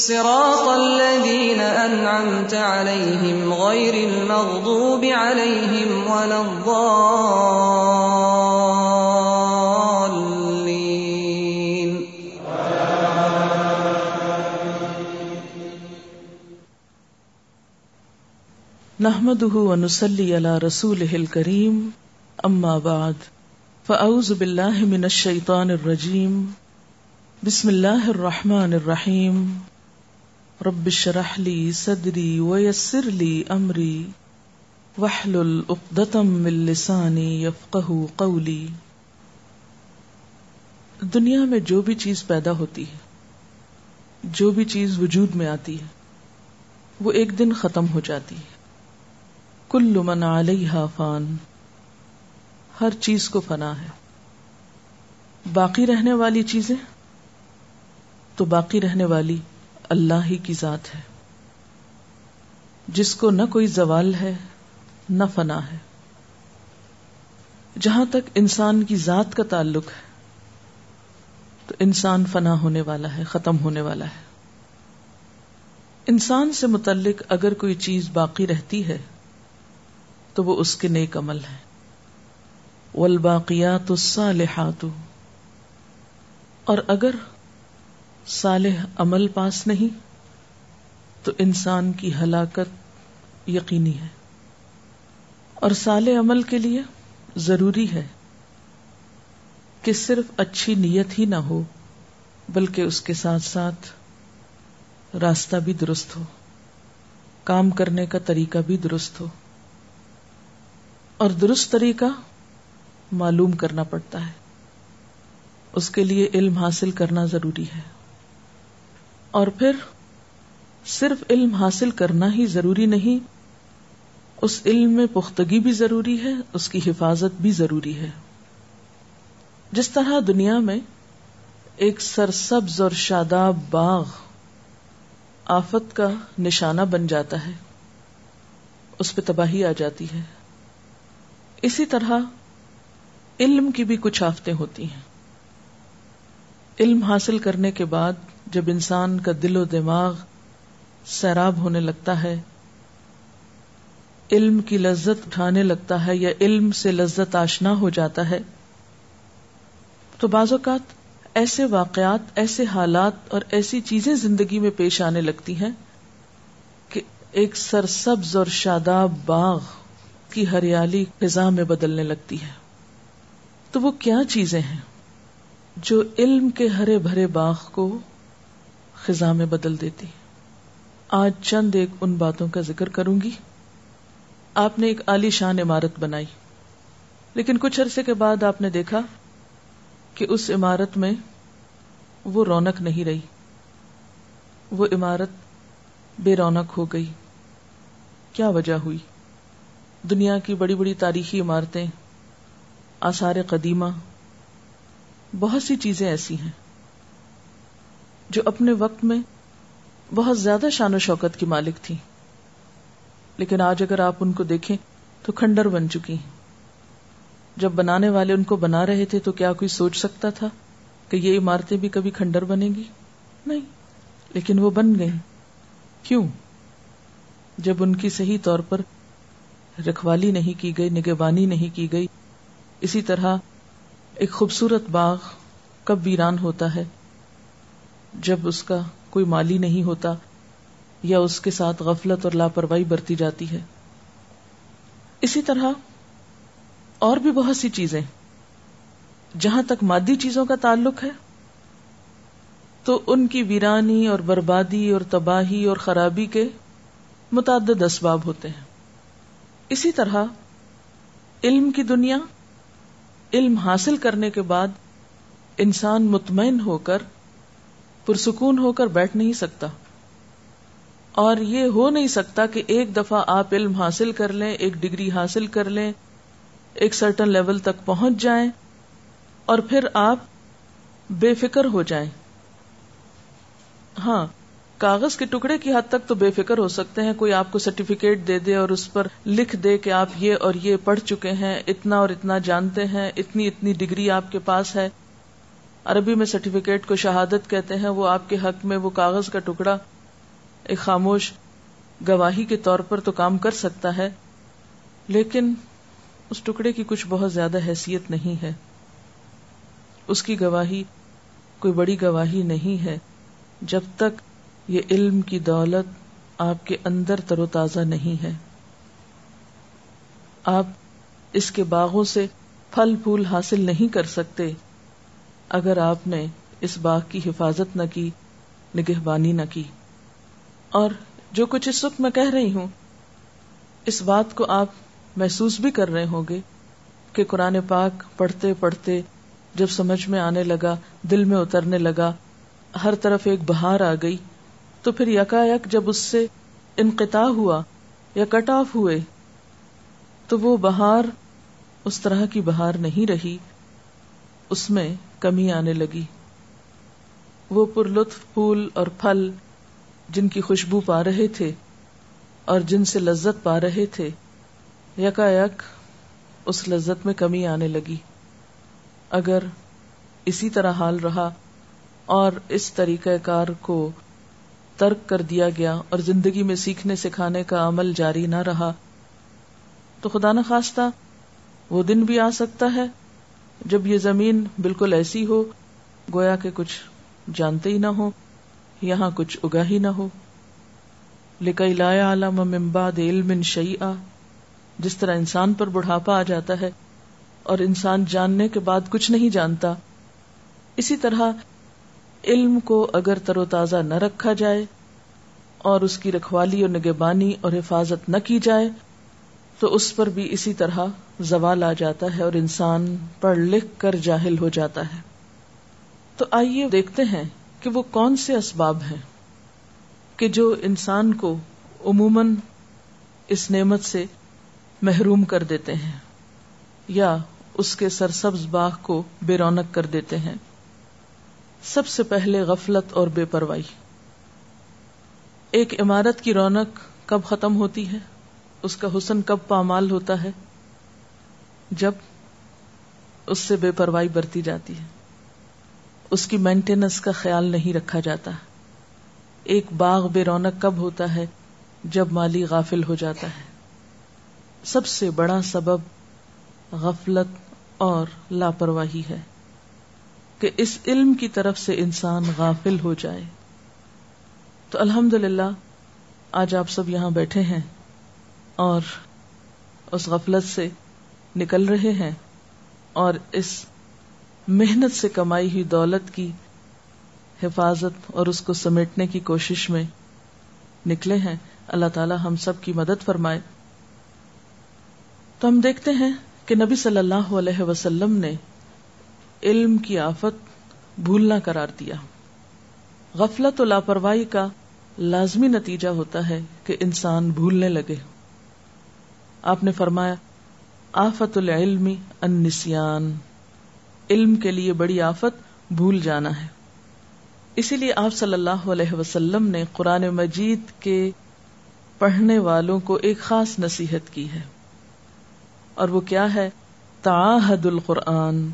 صراط الذين أنعمت عليهم غير المغضوب عليهم ولا الضالين. نحمده ونصلي على رسوله الكريم، أما بعد، فأعوذ بالله من الشيطان الرجيم، بسم الله الرحمن الرحيم رب اشرح لي صدري ويسر لي أمري واحلل عقدة من لساني يفقه قولي۔ دنیا میں جو بھی چیز پیدا ہوتی ہے، جو بھی چیز وجود میں آتی ہے، وہ ایک دن ختم ہو جاتی ہے۔ کل من علیہ فان، ہر چیز کو فنا ہے۔ باقی رہنے والی چیزیں؟ تو باقی رہنے والی اللہ ہی کی ذات ہے۔ جس کو نہ کوئی زوال ہے، نہ فنا ہے۔ جہاں تک انسان کی ذات کا تعلق ہے، تو انسان فنا ہونے والا ہے، ختم ہونے والا ہے۔ انسان سے متعلق اگر کوئی چیز باقی رہتی ہے، تو وہ اس کے نیک عمل ہے والباقیات الصالحات۔ اور اگر صالح عمل پاس نہیں، تو انسان کی ہلاکت یقینی ہے۔ اور صالح عمل کے لیے ضروری ہے کہ صرف اچھی نیت ہی نہ ہو، بلکہ اس کے ساتھ ساتھ راستہ بھی درست ہو، کام کرنے کا طریقہ بھی درست ہو۔ اور درست طریقہ معلوم کرنا پڑتا ہے۔ اس کے لیے علم حاصل کرنا ضروری ہے۔ اور پھر صرف علم حاصل کرنا ہی ضروری نہیں، اس علم میں پختگی بھی ضروری ہے، اس کی حفاظت بھی ضروری ہے۔ جس طرح دنیا میں ایک سرسبز اور شاداب باغ آفت کا نشانہ بن جاتا ہے، اس پہ تباہی آ جاتی ہے۔ اسی طرح علم کی بھی کچھ آفتیں ہوتی ہیں۔ علم حاصل کرنے کے بعد جب انسان کا دل و دماغ سیراب ہونے لگتا ہے، علم کی لذت اٹھانے لگتا ہے یا علم سے لذت آشنا ہو جاتا ہے، تو بعض اوقات ایسے واقعات، ایسے حالات اور ایسی چیزیں زندگی میں پیش آنے لگتی ہیں کہ ایک سرسبز اور شاداب باغ کی ہریالی فضا میں بدلنے لگتی ہے۔ تو وہ کیا چیزیں ہیں جو علم کے ہرے بھرے باغ کو خزاں میں بدل دیتی۔ آج چند ایک ان باتوں کا ذکر کروں گی۔ آپ نے ایک عالی شان عمارت بنائی۔ لیکن کچھ عرصے کے بعد آپ نے دیکھا کہ اس عمارت میں وہ رونق نہیں رہی۔ وہ عمارت بے رونق ہو گئی۔ کیا وجہ ہوئی؟ دنیا کی بڑی بڑی تاریخی عمارتیں، آثار قدیمہ، بہت سی چیزیں ایسی ہیں۔ جو اپنے وقت میں بہت زیادہ شان و شوکت کی مالک تھی۔ لیکن آج اگر آپ ان کو دیکھیں تو کھنڈر بن چکی ہیں۔ جب بنانے والے ان کو بنا رہے تھے تو کیا کوئی سوچ سکتا تھا کہ یہ عمارتیں بھی کبھی کھنڈر بنے گی؟ نہیں۔ لیکن وہ بن گئی کیوں؟ جب ان کی صحیح طور پر رکھوالی نہیں کی گئی، نگہبانی نہیں کی گئی، اسی طرح ایک خوبصورت باغ کب ویران ہوتا ہے۔ جب اس کا کوئی مالی نہیں ہوتا یا اس کے ساتھ غفلت اور لاپرواہی برتی جاتی ہے۔ اسی طرح اور بھی بہت سی چیزیں۔ جہاں تک مادی چیزوں کا تعلق ہے، تو ان کی ویرانی اور بربادی اور تباہی اور خرابی کے متعدد اسباب ہوتے ہیں۔ اسی طرح علم کی دنیا، علم حاصل کرنے کے بعد انسان مطمئن ہو کر پرسکون ہو کر بیٹھ نہیں سکتا۔ اور یہ ہو نہیں سکتا کہ ایک دفعہ آپ علم حاصل کر لیں، ایک ڈگری حاصل کر لیں، ایک سرٹن لیول تک پہنچ جائیں اور پھر آپ بے فکر ہو جائیں۔ ہاں کاغذ کے ٹکڑے کی حد تک تو بے فکر ہو سکتے ہیں، کوئی آپ کو سرٹیفکیٹ دے دے اور اس پر لکھ دے کہ آپ یہ اور یہ پڑھ چکے ہیں، اتنا اور اتنا جانتے ہیں، اتنی اتنی ڈگری آپ کے پاس ہے۔ عربی میں سرٹیفکیٹ کو شہادت کہتے ہیں، وہ آپ کے حق میں وہ کاغذ کا ٹکڑا، ایک خاموش گواہی کے طور پر تو کام کر سکتا ہے، لیکن اس ٹکڑے کی کچھ بہت زیادہ حیثیت نہیں ہے۔ اس کی گواہی کوئی بڑی گواہی نہیں ہے، جب تک یہ علم کی دولت آپ کے اندر تر و تازہ نہیں ہے۔ آپ اس کے باغوں سے پھل پھول حاصل نہیں کر سکتے۔ اگر آپ نے اس باغ کی حفاظت نہ کی، نگہبانی نہ کی۔ اور جو کچھ اس وقت میں کہہ رہی ہوں، اس بات کو آپ محسوس بھی کر رہے ہوں گے کہ قرآن پاک پڑھتے پڑھتے جب سمجھ میں آنے لگا، دل میں اترنے لگا، ہر طرف ایک بہار آ گئی، تو پھر یکا یک جب اس سے انقطاع ہوا یا کٹ آف ہوئے، تو وہ بہار اس طرح کی بہار نہیں رہی۔ اس میں کمی آنے لگی۔ وہ پر لطف پھول اور پھل جن کی خوشبو پا رہے تھے اور جن سے لذت پا رہے تھے یکا یک اس لذت میں کمی آنے لگی۔ اگر اسی طرح حال رہا اور اس طریقہ کار کو ترک کر دیا گیا اور زندگی میں سیکھنے سکھانے کا عمل جاری نہ رہا، تو خدا نخواستہ وہ دن بھی آ سکتا ہے۔ جب یہ زمین بالکل ایسی ہو، گویا کہ کچھ جانتے ہی نہ ہو، یہاں کچھ اگا ہی نہ ہو۔ لکئی لایا عالم ممباد علم شعیع جس طرح انسان پر بڑھاپا آ جاتا ہے اور انسان جاننے کے بعد کچھ نہیں جانتا۔ اسی طرح علم کو اگر تر و تازہ نہ رکھا جائے اور اس کی رکھوالی اور نگبانی اور حفاظت نہ کی جائے تو اس پر بھی اسی طرح زوال آ جاتا ہے اور انسان پڑھ لکھ کر جاہل ہو جاتا ہے۔ تو آئیے دیکھتے ہیں کہ وہ کون سے اسباب ہیں کہ جو انسان کو عموماً اس نعمت سے محروم کر دیتے ہیں یا اس کے سرسبز باغ کو بے رونق کر دیتے ہیں۔ سب سے پہلے غفلت اور بے پرواہی۔ ایک عمارت کی رونق کب ختم ہوتی ہے؟ اس کا حسن کب پامال ہوتا ہے؟ جب اس سے بے پرواہی برتی جاتی ہے۔ اس کی مینٹیننس کا خیال نہیں رکھا جاتا۔ ایک باغ بے رونق کب ہوتا ہے؟ جب مالی غافل ہو جاتا ہے۔ سب سے بڑا سبب غفلت اور لاپرواہی ہے کہ اس علم کی طرف سے انسان غافل ہو جائے۔ تو الحمد للہ آج آپ سب یہاں بیٹھے ہیں۔ اور اس غفلت سے نکل رہے ہیں اور اس محنت سے کمائی ہوئی دولت کی حفاظت اور اس کو سمیٹنے کی کوشش میں نکلے ہیں۔ اللہ تعالی ہم سب کی مدد فرمائے۔ تو ہم دیکھتے ہیں کہ نبی صلی اللہ علیہ وسلم نے علم کی آفت بھولنا قرار دیا۔ غفلت و لاپرواہی کا لازمی نتیجہ ہوتا ہے کہ انسان بھولنے لگے۔ آپ نے فرمایا، آفت العلم النسیان، علم کے لیے بڑی آفت بھول جانا ہے۔ اسی لیے آپ صلی اللہ علیہ وسلم نے قرآن مجید کے پڑھنے والوں کو ایک خاص نصیحت کی ہے۔ اور وہ کیا ہے؟ تعاہد القرآن،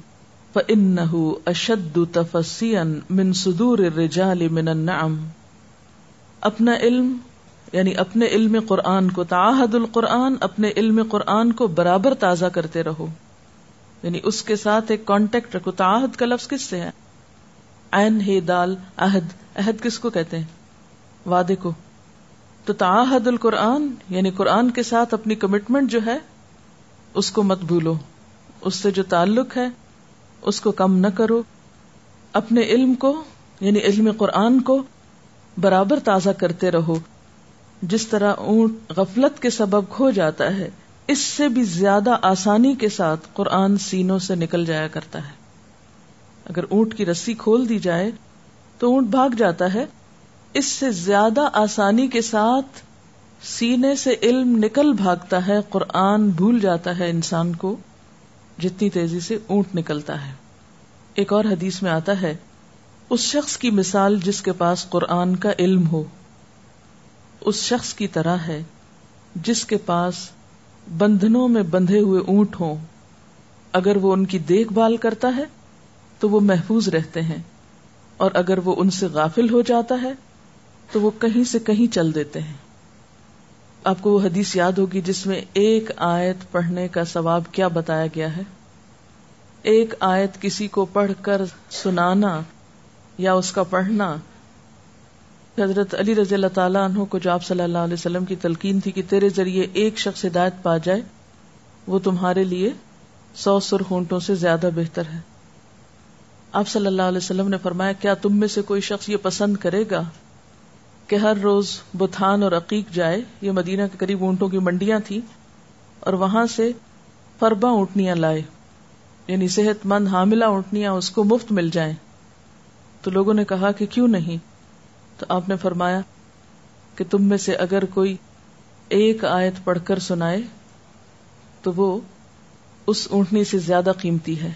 فَإِنَّهُ أَشَدُّ تَفَسِّيًا مِن صُدُورِ الرِّجَالِ مِنَ النَّعَمِ۔ اپنا علم یعنی اپنے علم قرآن کو، تعاہد القرآن اپنے علم قرآن کو برابر تازہ کرتے رہو۔ یعنی اس کے ساتھ ایک کانٹیکٹ رکھو۔ تعاہد کا لفظ کس سے ہے؟ عین ہے دال، عہد۔ عہد کس کو کہتے ہیں؟ وعدے کو۔ تو تعاہد القرآن یعنی قرآن کے ساتھ اپنی کمٹمنٹ جو ہے، اس کو مت بھولو۔ اس سے جو تعلق ہے، اس کو کم نہ کرو۔ اپنے علم کو یعنی علم قرآن کو، برابر تازہ کرتے رہو۔ جس طرح اونٹ غفلت کے سبب کھو جاتا ہے، اس سے بھی زیادہ آسانی کے ساتھ قرآن سینوں سے نکل جایا کرتا ہے۔ اگر اونٹ کی رسی کھول دی جائے تو اونٹ بھاگ جاتا ہے۔ اس سے زیادہ آسانی کے ساتھ سینے سے علم نکل بھاگتا ہے، قرآن بھول جاتا ہے انسان کو جتنی تیزی سے اونٹ نکلتا ہے۔ ایک اور حدیث میں آتا ہے، اس شخص کی مثال جس کے پاس قرآن کا علم ہو۔ اس شخص کی طرح ہے، جس کے پاس بندھنوں میں بندھے ہوئے اونٹ ہوں۔ اگر وہ ان کی دیکھ بھال کرتا ہے، تو وہ محفوظ رہتے ہیں۔ اور اگر وہ ان سے غافل ہو جاتا ہے، تو وہ کہیں سے کہیں چل دیتے ہیں۔ آپ کو وہ حدیث یاد ہوگی جس میں ایک آیت پڑھنے کا ثواب کیا بتایا گیا ہے۔ ایک آیت کسی کو پڑھ کر سنانا یا اس کا پڑھنا حضرت علی رضی اللہ تعالیٰ عنہ کو جو آپ صلی اللہ علیہ وسلم کی تلقین تھی کہ تیرے ذریعے ایک شخص ہدایت پا جائے، وہ تمہارے لیے سو سر ہونٹوں سے زیادہ بہتر ہے۔ آپ صلی اللہ علیہ وسلم نے فرمایا، کیا تم میں سے کوئی شخص یہ پسند کرے گا کہ ہر روز بتھان اور عقیق جائے؟ یہ مدینہ کے قریب اونٹوں کی منڈیاں تھیں اور وہاں سے فربا اونٹنیاں لائے یعنی صحت مند حاملہ اونٹنیاں اس کو مفت مل جائیں۔ تو لوگوں نے کہا کہ کیوں نہیں؟ تو آپ نے فرمایا کہ تم میں سے اگر کوئی ایک آیت پڑھ کر سنائے تو وہ اس اونٹنی سے زیادہ قیمتی ہے۔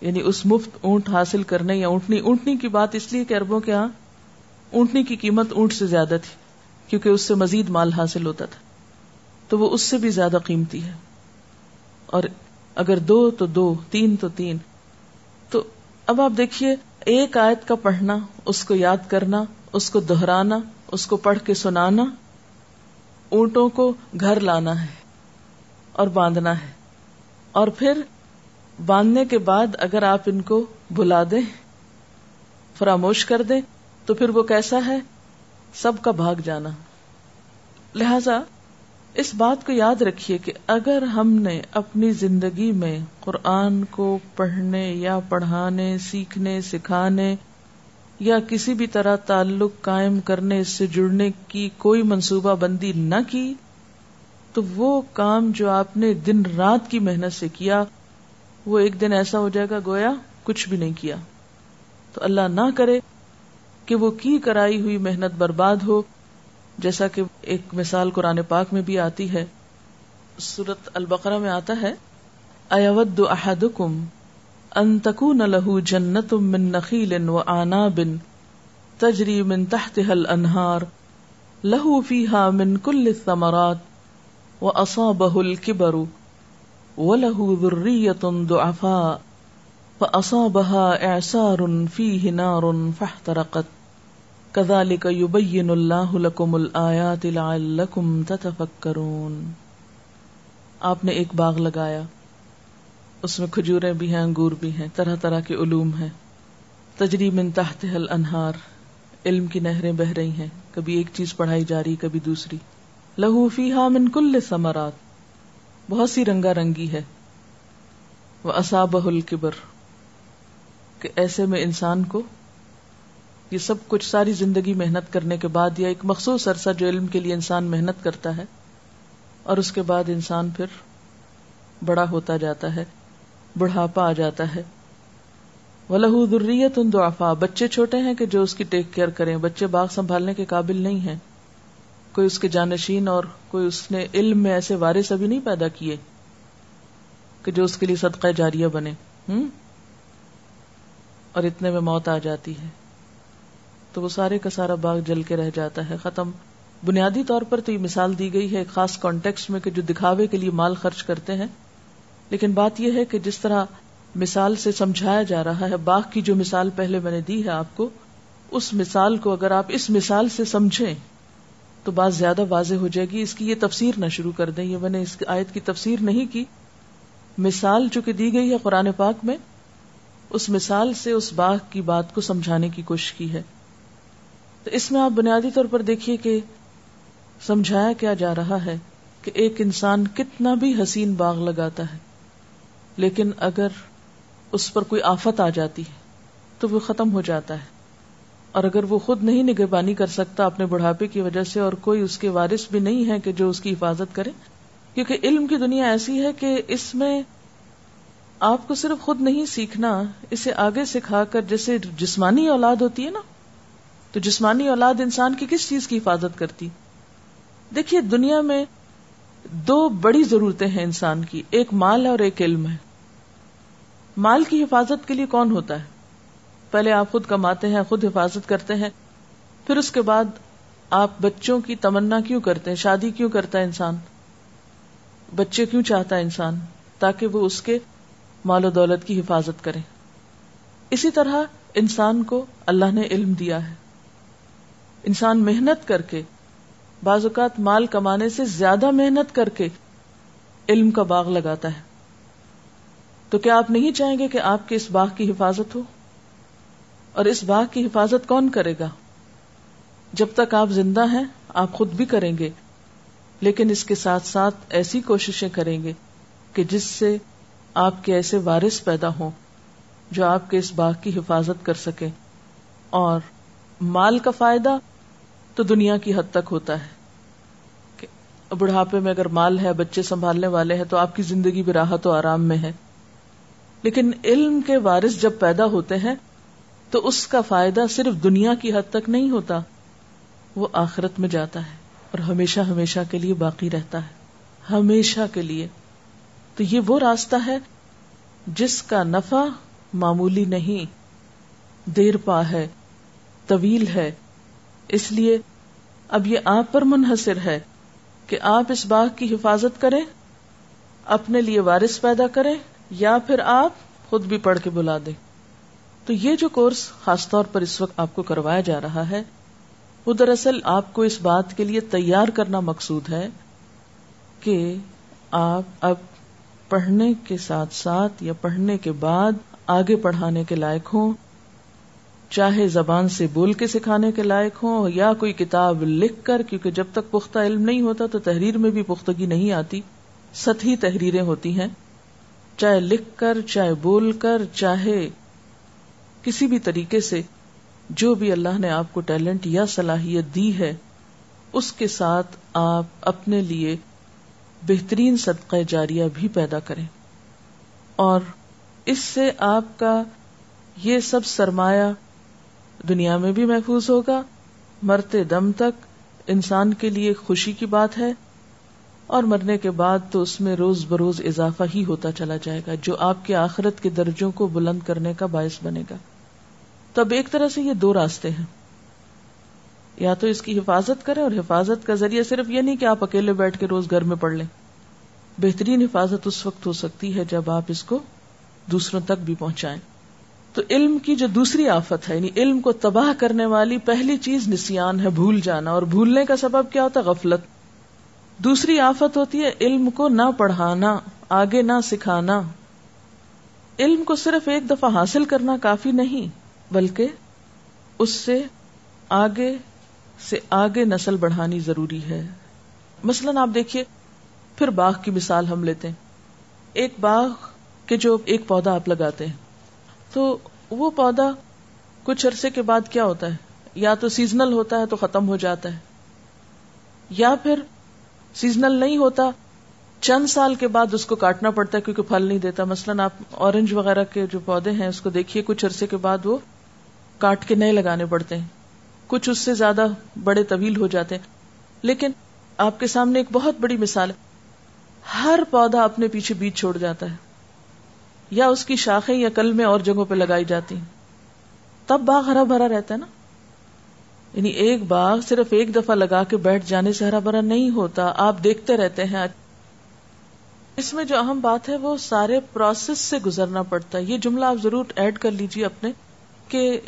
یعنی اس مفت اونٹ حاصل کرنے یا اونٹنی اونٹنی کی بات اس لیے کہ اربوں کے ہاں اونٹنی کی قیمت اونٹ سے زیادہ تھی کیونکہ اس سے مزید مال حاصل ہوتا تھا۔ تو وہ اس سے بھی زیادہ قیمتی ہے۔ اور اگر دو تو دو، تین تو تین۔ تو اب آپ دیکھیے ایک آیت کا پڑھنا، اس کو یاد کرنا، اس کو دہرانا، اس کو پڑھ کے سنانا، اونٹوں کو گھر لانا ہے اور باندھنا ہے۔ اور پھر باندھنے کے بعد اگر آپ ان کو بلا دیں، فراموش کر دیں، تو پھر وہ کیسا ہے؟ سب کا بھاگ جانا۔ لہذا اس بات کو یاد رکھیے کہ اگر ہم نے اپنی زندگی میں قرآن کو پڑھنے یا پڑھانے، سیکھنے، سکھانے یا کسی بھی طرح تعلق قائم کرنے اس سے جڑنے کی کوئی منصوبہ بندی نہ کی، تو وہ کام جو آپ نے دن رات کی محنت سے کیا، وہ ایک دن ایسا ہو جائے گا گویا کچھ بھی نہیں کیا۔ تو اللہ نہ کرے کہ وہ کی کرائی ہوئی محنت برباد ہو۔ جیسا کہ ایک مثال قرآن پاک میں بھی آتی ہے۔ سورت البقرہ میں آتا ہے ایود احدکم ان تکون له جنت من نخیل و آناب تجری من تحتها الانہار له فيها من كل الثمرات واصابه الكبر وله ذرية ضعفاء فاصابها اعصار فيه نار فاحترقت۔ کذالک یبین اللہ لکم الآیات لعلکم تتفکرون آپ نے ایک باغ لگایا۔ اس میں کھجوریں بھی ہیں، انگور بھی ہیں، طرح طرح کے علوم ہیں۔ تجری من تحت انہار علم کی نہریں بہ رہی ہیں۔ کبھی ایک چیز پڑھائی جا رہی، کبھی دوسری۔ لہو فیہا من کل ثمرات۔ بہت سی رنگا رنگی ہے۔ وہ اصابہ الکبر کہ ایسے میں انسان کو یہ سب کچھ ساری زندگی محنت کرنے کے بعد یا ایک مخصوص عرصہ جو علم کے لیے انسان محنت کرتا ہے اور اس کے بعد انسان پھر بڑا ہوتا جاتا ہے، بڑھاپا آ جاتا ہے۔ وہ لہو دریت ان دعفا بچے چھوٹے ہیں کہ جو اس کی ٹیک کیئر کریں۔ بچے باغ سنبھالنے کے قابل نہیں ہیں۔ کوئی اس کے جانشین اور کوئی اس نے علم میں ایسے وارث ابھی نہیں پیدا کیے کہ جو اس کے لیے صدقہ جاریہ بنے۔ ہوں اور اتنے میں موت آ جاتی ہے۔ تو وہ سارے کا سارا باغ جل کے رہ جاتا ہے۔ ختم۔ بنیادی طور پر تو یہ مثال دی گئی ہے ایک خاص کانٹیکس میں کہ جو دکھاوے کے لیے مال خرچ کرتے ہیں۔ لیکن بات یہ ہے کہ جس طرح مثال سے سمجھایا جا رہا ہے، باغ کی جو مثال پہلے میں نے دی ہے آپ کو، اس مثال کو اگر آپ اس مثال سے سمجھیں تو بات زیادہ واضح ہو جائے گی۔ اس کی یہ تفسیر نہ شروع کر دیں۔ یہ میں نے اس آیت کی تفسیر نہیں کی۔ مثال چونکہ دی گئی ہے قرآن پاک میں، اس مثال سے اس باغ کی بات کو سمجھانے کی کوشش کی ہے۔ تو اس میں آپ بنیادی طور پر دیکھیے کہ سمجھایا کیا جا رہا ہے کہ ایک انسان کتنا بھی حسین باغ لگاتا ہے، لیکن اگر اس پر کوئی آفت آ جاتی ہے تو وہ ختم ہو جاتا ہے۔ اور اگر وہ خود نہیں نگہبانی کر سکتا اپنے بڑھاپے کی وجہ سے اور کوئی اس کے وارث بھی نہیں ہے کہ جو اس کی حفاظت کرے، کیونکہ علم کی دنیا ایسی ہے کہ اس میں آپ کو صرف خود نہیں سیکھنا، اسے آگے سکھا کر جیسے جسمانی اولاد ہوتی ہے نا تو جسمانی اولاد انسان کی کس چیز کی حفاظت کرتی؟ دیکھیے، دنیا میں دو بڑی ضرورتیں ہیں انسان کی، ایک مال ہے اور ایک علم ہے۔ مال کی حفاظت کے لیے کون ہوتا ہے؟ پہلے آپ خود کماتے ہیں، خود حفاظت کرتے ہیں، پھر اس کے بعد آپ بچوں کی تمنا کیوں کرتے ہیں؟ شادی کیوں کرتا ہے انسان؟ بچے کیوں چاہتا ہے انسان؟ تاکہ وہ اس کے مال و دولت کی حفاظت کرے۔ اسی طرح انسان کو اللہ نے علم دیا ہے۔ انسان محنت کر کے، بعض اوقات مال کمانے سے زیادہ محنت کر کے علم کا باغ لگاتا ہے۔ تو کیا آپ نہیں چاہیں گے کہ آپ کے اس باغ کی حفاظت ہو؟ اور اس باغ کی حفاظت کون کرے گا؟ جب تک آپ زندہ ہیں، آپ خود بھی کریں گے، لیکن اس کے ساتھ ساتھ ایسی کوششیں کریں گے کہ جس سے آپ کے ایسے وارث پیدا ہوں جو آپ کے اس باغ کی حفاظت کر سکے اور مال کا فائدہ تو دنیا کی حد تک ہوتا ہے بڑھاپے میں اگر مال ہے، بچے سنبھالنے والے ہیں، تو آپ کی زندگی بھی راحت و آرام میں ہے۔ لیکن علم کے وارث جب پیدا ہوتے ہیں، تو اس کا فائدہ صرف دنیا کی حد تک نہیں ہوتا، وہ آخرت میں جاتا ہے اور ہمیشہ ہمیشہ کے لیے باقی رہتا ہے۔ ہمیشہ کے لیے۔ تو یہ وہ راستہ ہے جس کا نفع معمولی نہیں، دیر پا ہے، طویل ہے۔ اس لیے اب یہ آپ پر منحصر ہے کہ آپ اس باغ کی حفاظت کریں، اپنے لیے وارث پیدا کریں، یا پھر آپ خود بھی پڑھ کے بلا دیں۔ تو یہ جو کورس خاص طور پر اس وقت آپ کو کروایا جا رہا ہے، وہ دراصل آپ کو اس بات کے لیے تیار کرنا مقصود ہے کہ آپ اب پڑھنے کے ساتھ ساتھ یا پڑھنے کے بعد آگے پڑھانے کے لائق ہوں۔ چاہے زبان سے بول کے سکھانے کے لائق ہوں یا کوئی کتاب لکھ کر، کیونکہ جب تک پختہ علم نہیں ہوتا تو تحریر میں بھی پختگی نہیں آتی۔ سطحی تحریریں ہوتی ہیں۔ چاہے لکھ کر، چاہے بول کر، چاہے کسی بھی طریقے سے جو بھی اللہ نے آپ کو ٹیلنٹ یا صلاحیت دی ہے، اس کے ساتھ آپ اپنے لیے بہترین صدقہ جاریہ بھی پیدا کریں۔ اور اس سے آپ کا یہ سب سرمایہ دنیا میں بھی محفوظ ہوگا۔ مرتے دم تک انسان کے لیے خوشی کی بات ہے اور مرنے کے بعد تو اس میں روز بروز اضافہ ہی ہوتا چلا جائے گا، جو آپ کے آخرت کے درجوں کو بلند کرنے کا باعث بنے گا۔ تو اب ایک طرح سے یہ دو راستے ہیں۔ یا تو اس کی حفاظت کریں اور حفاظت کا ذریعہ صرف یہ نہیں کہ آپ اکیلے بیٹھ کے روز گھر میں پڑھ لیں۔ بہترین حفاظت اس وقت ہو سکتی ہے جب آپ اس کو دوسروں تک بھی پہنچائیں۔ تو علم کی جو دوسری آفت ہے یعنی علم کو تباہ کرنے والی پہلی چیز نسیان ہے، بھول جانا۔ اور بھولنے کا سبب کیا ہوتا ہے؟ غفلت۔ دوسری آفت ہوتی ہے علم کو نہ پڑھانا، آگے نہ سکھانا۔ علم کو صرف ایک دفعہ حاصل کرنا کافی نہیں، بلکہ اس سے آگے سے آگے نسل بڑھانی ضروری ہے۔ مثلاً آپ دیکھیے، پھر باغ کی مثال ہم لیتے ہیں۔ ایک باغ کے جو ایک پودا آپ لگاتے ہیں۔ تو وہ پودا کچھ عرصے کے بعد کیا ہوتا ہے؟ یا تو سیزنل ہوتا ہے تو ختم ہو جاتا ہے، یا پھر سیزنل نہیں ہوتا، چند سال کے بعد اس کو کاٹنا پڑتا ہے کیونکہ پھل نہیں دیتا۔ مثلاً آپ اورنج وغیرہ کے جو پودے ہیں، اس کو دیکھیے، کچھ عرصے کے بعد وہ کاٹ کے نئے لگانے پڑتے ہیں۔ کچھ اس سے زیادہ بڑے طویل ہو جاتے ہیں۔ لیکن آپ کے سامنے ایک بہت بڑی مثال ہے۔ ہر پودا اپنے پیچھے بیج چھوڑ جاتا ہے۔ یا اس کی شاخیں یا کل میں اور جگہوں پہ لگائی جاتی ہیں۔ تب باغ ہرا بھرا رہتا ہے نا۔ یعنی ایک باغ صرف ایک دفعہ لگا کے بیٹھ جانے سے ہرا بھرا نہیں ہوتا۔ آپ دیکھتے رہتے ہیں۔ اس میں جو اہم بات ہے وہ سارے پروسیس سے گزرنا پڑتا ہے۔ یہ جملہ آپ ضرور ایڈ کر لیجیے اپنے کہ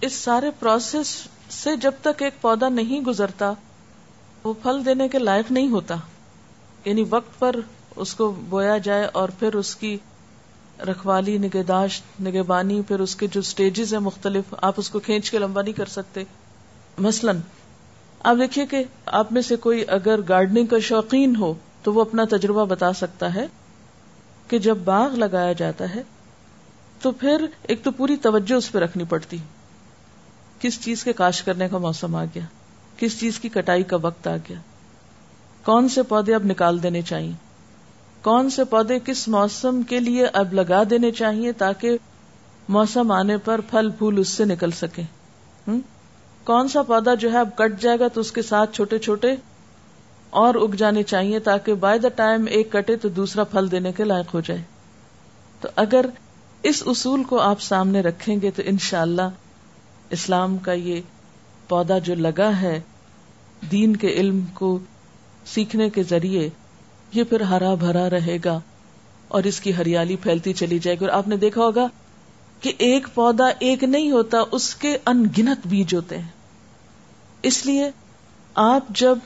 اس سارے پروسیس سے جب تک ایک پودا نہیں گزرتا، وہ پھل دینے کے لائق نہیں ہوتا۔ یعنی وقت پر اس کو بویا جائے اور پھر اس کی رکھوالی، نگہداشت، نگہبانی، پھر اس کے جو سٹیجز ہیں مختلف، آپ اس کو کھینچ کے لمبا نہیں کر سکتے۔ مثلا، آپ دیکھیے کہ آپ میں سے کوئی اگر گارڈننگ کا شوقین ہو، تو وہ اپنا تجربہ بتا سکتا ہے کہ جب باغ لگایا جاتا ہے، تو پھر ایک تو پوری توجہ اس پہ رکھنی پڑتی۔ کس چیز کے کاش کرنے کا موسم آ گیا؟ کس چیز کی کٹائی کا وقت آ گیا؟ کون سے پودے اب نکال دینے چاہیے؟ کون سے پودے کس موسم کے لیے اب لگا دینے چاہیے تاکہ موسم آنے پر پھل پھول اس سے نکل سکے؟ کون سا پودا جو ہے اب کٹ جائے گا تو اس کے ساتھ چھوٹے چھوٹے اور اگ جانے چاہیے تاکہ بائی دا ٹائم ایک کٹے تو دوسرا پھل دینے کے لائق ہو جائے۔ تو اگر اس اصول کو آپ سامنے رکھیں گے تو انشاءاللہ اللہ اسلام کا یہ پودا جو لگا ہے دین کے علم کو سیکھنے کے ذریعے یہ پھر ہرا بھرا رہے گا اور اس کی ہریالی پھیلتی چلی جائے گی اور آپ نے دیکھا ہوگا کہ ایک پودا ایک نہیں ہوتا، اس کے ان گنت بیج ہوتے ہیں۔ اس لیے آپ جب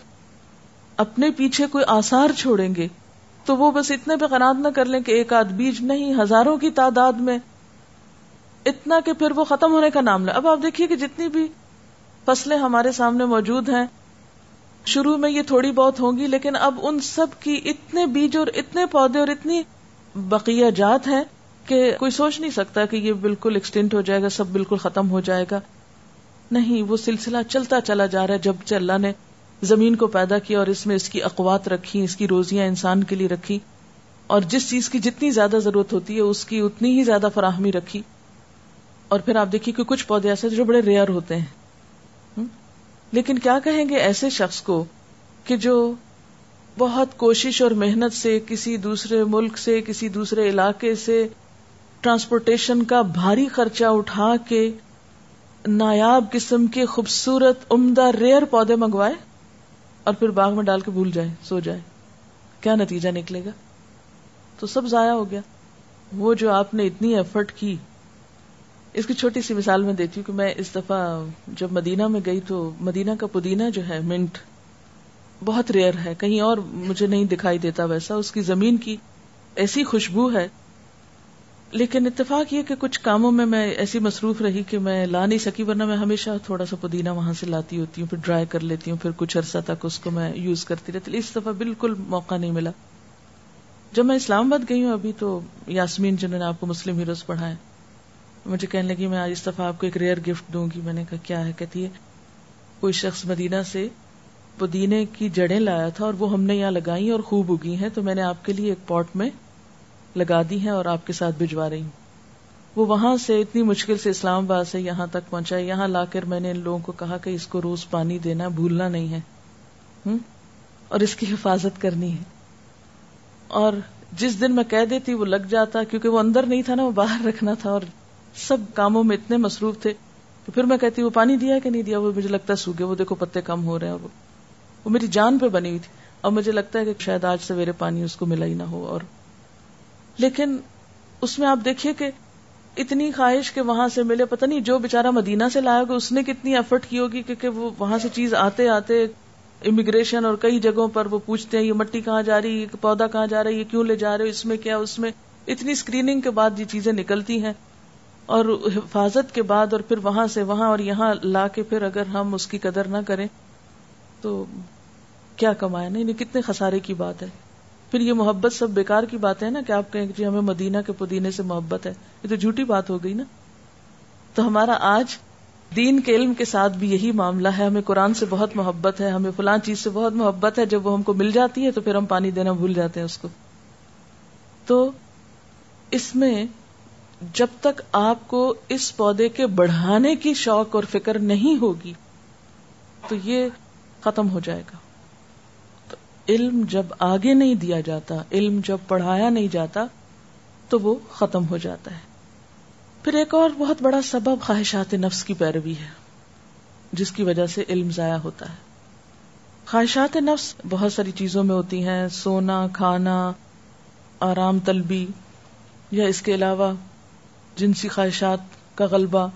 اپنے پیچھے کوئی آسار چھوڑیں گے تو وہ بس اتنے پہ قناعت نہ کر لیں کہ ایک آدھ بیج نہیں، ہزاروں کی تعداد میں اتنا کہ پھر وہ ختم ہونے کا نام لے۔ اب آپ دیکھیے کہ جتنی بھی فصلیں ہمارے سامنے موجود ہیں شروع میں یہ تھوڑی بہت ہوں گی، لیکن اب ان سب کی اتنے بیج اور اتنے پودے اور اتنی بقیہ جات ہیں کہ کوئی سوچ نہیں سکتا کہ یہ بالکل ایکسٹینٹ ہو جائے گا، سب بالکل ختم ہو جائے گا۔ نہیں، وہ سلسلہ چلتا چلا جا رہا ہے جب اللہ نے زمین کو پیدا کیا اور اس میں اس کی اقوات رکھی، اس کی روزیاں انسان کے لیے رکھی۔ اور جس چیز کی جتنی زیادہ ضرورت ہوتی ہے، اس کی اتنی ہی زیادہ فراہمی رکھی۔ اور پھر آپ دیکھیے کہ کچھ پودے ایسے جو بڑے ریئر ہوتے ہیں۔ لیکن کیا کہیں گے ایسے شخص کو کہ جو بہت کوشش اور محنت سے کسی دوسرے ملک سے، کسی دوسرے علاقے سے ٹرانسپورٹیشن کا بھاری خرچہ اٹھا کے نایاب قسم کے خوبصورت عمدہ ریئر پودے منگوائے اور پھر باغ میں ڈال کے بھول جائے، سو جائے۔ کیا نتیجہ نکلے گا؟ تو سب ضائع ہو گیا۔ وہ جو آپ نے اتنی ایفرٹ کی اس کی چھوٹی سی مثال میں دیتی ہوں کہ میں اس دفعہ جب مدینہ میں گئی تو مدینہ کا پودینہ جو ہے، منٹ بہت ریئر ہے۔ کہیں اور مجھے نہیں دکھائی دیتا ویسا۔ اس کی زمین کی ایسی خوشبو ہے۔ لیکن اتفاق یہ کہ کچھ کاموں میں میں ایسی مصروف رہی کہ میں لا نہیں سکی، ورنہ میں ہمیشہ تھوڑا سا پودینہ وہاں سے لاتی ہوتی ہوں، پھر ڈرائی کر لیتی ہوں، پھر کچھ عرصہ تک اس کو میں یوز کرتی رہتی۔ اس دفعہ بالکل موقع نہیں ملا۔ جب میں اسلام آباد گئی ہوں ابھی تو یاسمین جنہوں نے آپ کو مسلم ہیروز پڑھائے مجھے کہنے لگی، میں آج اس دفعہ آپ کو ایک ریئر گفٹ دوں گی۔ میں نے کہا، کیا ہے؟ کہتی ہے، کوئی شخص مدینہ سے پودینے کی جڑیں لایا تھا اور وہ ہم نے یہاں لگائی اور خوب اگی ہیں، تو میں نے آپ کے لیے ایک پاٹ میں لگا دی ہیں اور آپ کے ساتھ بھجوا رہی ہوں۔ وہ وہاں سے اتنی مشکل سے اسلام آباد سے یہاں تک پہنچا یہاں لا کر میں نے ان لوگوں کو کہا کہ اس کو روز پانی دینا، بھولنا نہیں ہے۔ اور اس کی حفاظت کرنی ہے۔ اور جس دن میں کہہ دیتی، وہ لگ جاتا، کیونکہ وہ اندر نہیں تھا نا، وہ باہر رکھنا تھا اور سب کاموں میں اتنے مصروف تھے تو پھر میں کہتی وہ پانی دیا کہ نہیں دیا؟ وہ مجھے لگتا ہے سوگے وہ دیکھو پتے کم ہو رہے ہیں وہ میری جان پہ بنی ہوئی تھی۔ اور مجھے لگتا ہے کہ شاید آج سویرے پانی اس کو ملا ہی نہ ہو اور۔ لیکن اس میں آپ دیکھیے کہ اتنی خواہش کہ وہاں سے ملے، پتہ نہیں جو بےچارا مدینہ سے لایا گا اس نے کتنی ایفرٹ کی ہوگی کیونکہ وہ وہاں سے چیز آتے آتے امیگریشن اور کئی جگہوں پر وہ پوچھتے ہیں، یہ مٹی کہاں جا رہی ہے؟ پودا کہاں جا رہا ہے؟ یہ کیوں لے جا رہے اس میں کیا؟ اس میں اتنی اسکریننگ کے بعد یہ چیزیں نکلتی ہیں۔ اور حفاظت کے بعد اور پھر وہاں سے وہاں اور یہاں لا کے پھر اگر ہم اس کی قدر نہ کریں تو کیا کمایا نہیں کتنے خسارے کی بات ہے۔ پھر یہ محبت سب بیکار کی بات ہے نا کہ آپ کہیں جی ہمیں مدینہ کے پودینے سے محبت ہے۔ یہ تو جھوٹی بات ہو گئی نا۔ تو ہمارا آج دین کے علم کے ساتھ بھی یہی معاملہ ہے۔ ہمیں قرآن سے بہت محبت ہے، ہمیں فلان چیز سے بہت محبت ہے۔ جب وہ ہم کو مل جاتی ہے تو پھر ہم پانی دینا بھول جاتے ہیں اس کو۔ تو اس میں جب تک آپ کو اس پودے کے بڑھانے کی شوق اور فکر نہیں ہوگی، تو یہ ختم ہو جائے گا۔ علم جب آگے نہیں دیا جاتا، علم جب پڑھایا نہیں جاتا، تو وہ ختم ہو جاتا ہے۔ پھر ایک اور بہت بڑا سبب خواہشات نفس کی پیروی ہے، جس کی وجہ سے علم ضائع ہوتا ہے۔ خواہشات نفس بہت ساری چیزوں میں ہوتی ہیں، سونا، کھانا، آرام، طلبی، یا اس کے علاوہ جنسی خواہشات کا غلبہ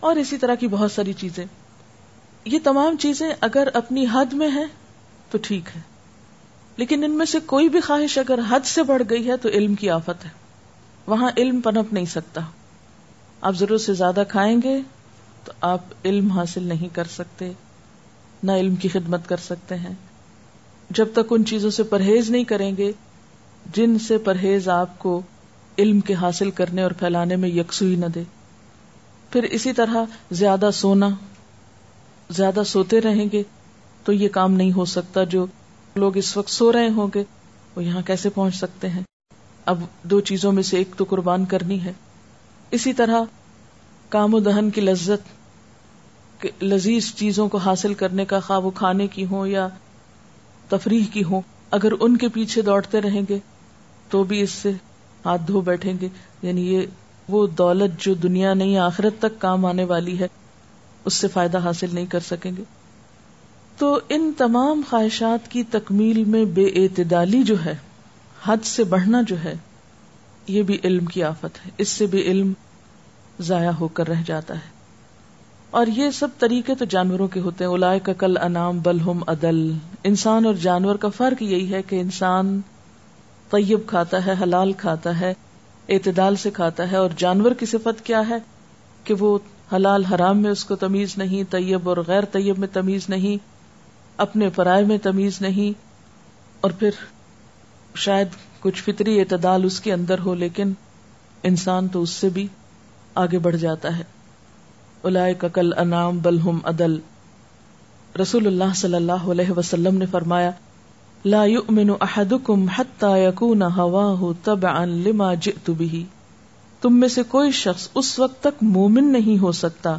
اور اسی طرح کی بہت ساری چیزیں۔ یہ تمام چیزیں اگر اپنی حد میں ہیں تو ٹھیک ہے، لیکن ان میں سے کوئی بھی خواہش اگر حد سے بڑھ گئی ہے تو علم کی آفت ہے۔ وہاں علم پنپ نہیں سکتا۔ آپ ضرورت سے زیادہ کھائیں گے تو آپ علم حاصل نہیں کر سکتے، نہ علم کی خدمت کر سکتے ہیں۔ جب تک ان چیزوں سے پرہیز نہیں کریں گے، جن سے پرہیز آپ کو علم کے حاصل کرنے اور پھیلانے میں یکسوئی نہ دے۔ پھر اسی طرح زیادہ سونا، زیادہ سوتے رہیں گے تو یہ کام نہیں ہو سکتا جو لوگ اس وقت سو رہے ہوں گے، وہ یہاں کیسے پہنچ سکتے ہیں؟ اب دو چیزوں میں سے ایک تو قربان کرنی ہے۔ اسی طرح کام و دہن کی لذت لذیذ چیزوں کو حاصل کرنے کا خواب کھانے کی ہوں یا تفریح کی ہوں۔ اگر ان کے پیچھے دوڑتے رہیں گے تو بھی اس سے ہاتھ دھو بیٹھیں گے۔ یعنی یہ وہ دولت جو دنیا نہیں آخرت تک کام آنے والی ہے، اس سے فائدہ حاصل نہیں کر سکیں گے۔ تو ان تمام خواہشات کی تکمیل میں بے اعتدالی جو ہے، حد سے بڑھنا جو ہے، یہ بھی علم کی آفت ہے۔ اس سے بھی علم ضائع ہو کر رہ جاتا ہے۔ اور یہ سب طریقے تو جانوروں کے ہوتے ہیں۔ اولائے کا کل انام بلہم عدل۔ انسان اور جانور کا فرق یہی ہے کہ انسان طیب کھاتا ہے، حلال کھاتا ہے، اعتدال سے کھاتا ہے، اور جانور کی صفت کیا ہے؟ کہ وہ حلال حرام میں اس کو تمیز نہیں، طیب اور غیر طیب میں تمیز نہیں، اپنے پرائے میں تمیز نہیں، اور پھر شاید کچھ فطری اعتدال اس کے اندر ہو، لیکن انسان تو اس سے بھی آگے بڑھ جاتا ہے۔ الائے کل انام بلہم عدل۔ رسول اللہ صلی اللہ علیہ وسلم نے فرمایا لا يؤمن احدكم حتى يكون هواه تبعا لما جئت به. تم میں سے کوئی شخص اس وقت تک مومن نہیں ہو سکتا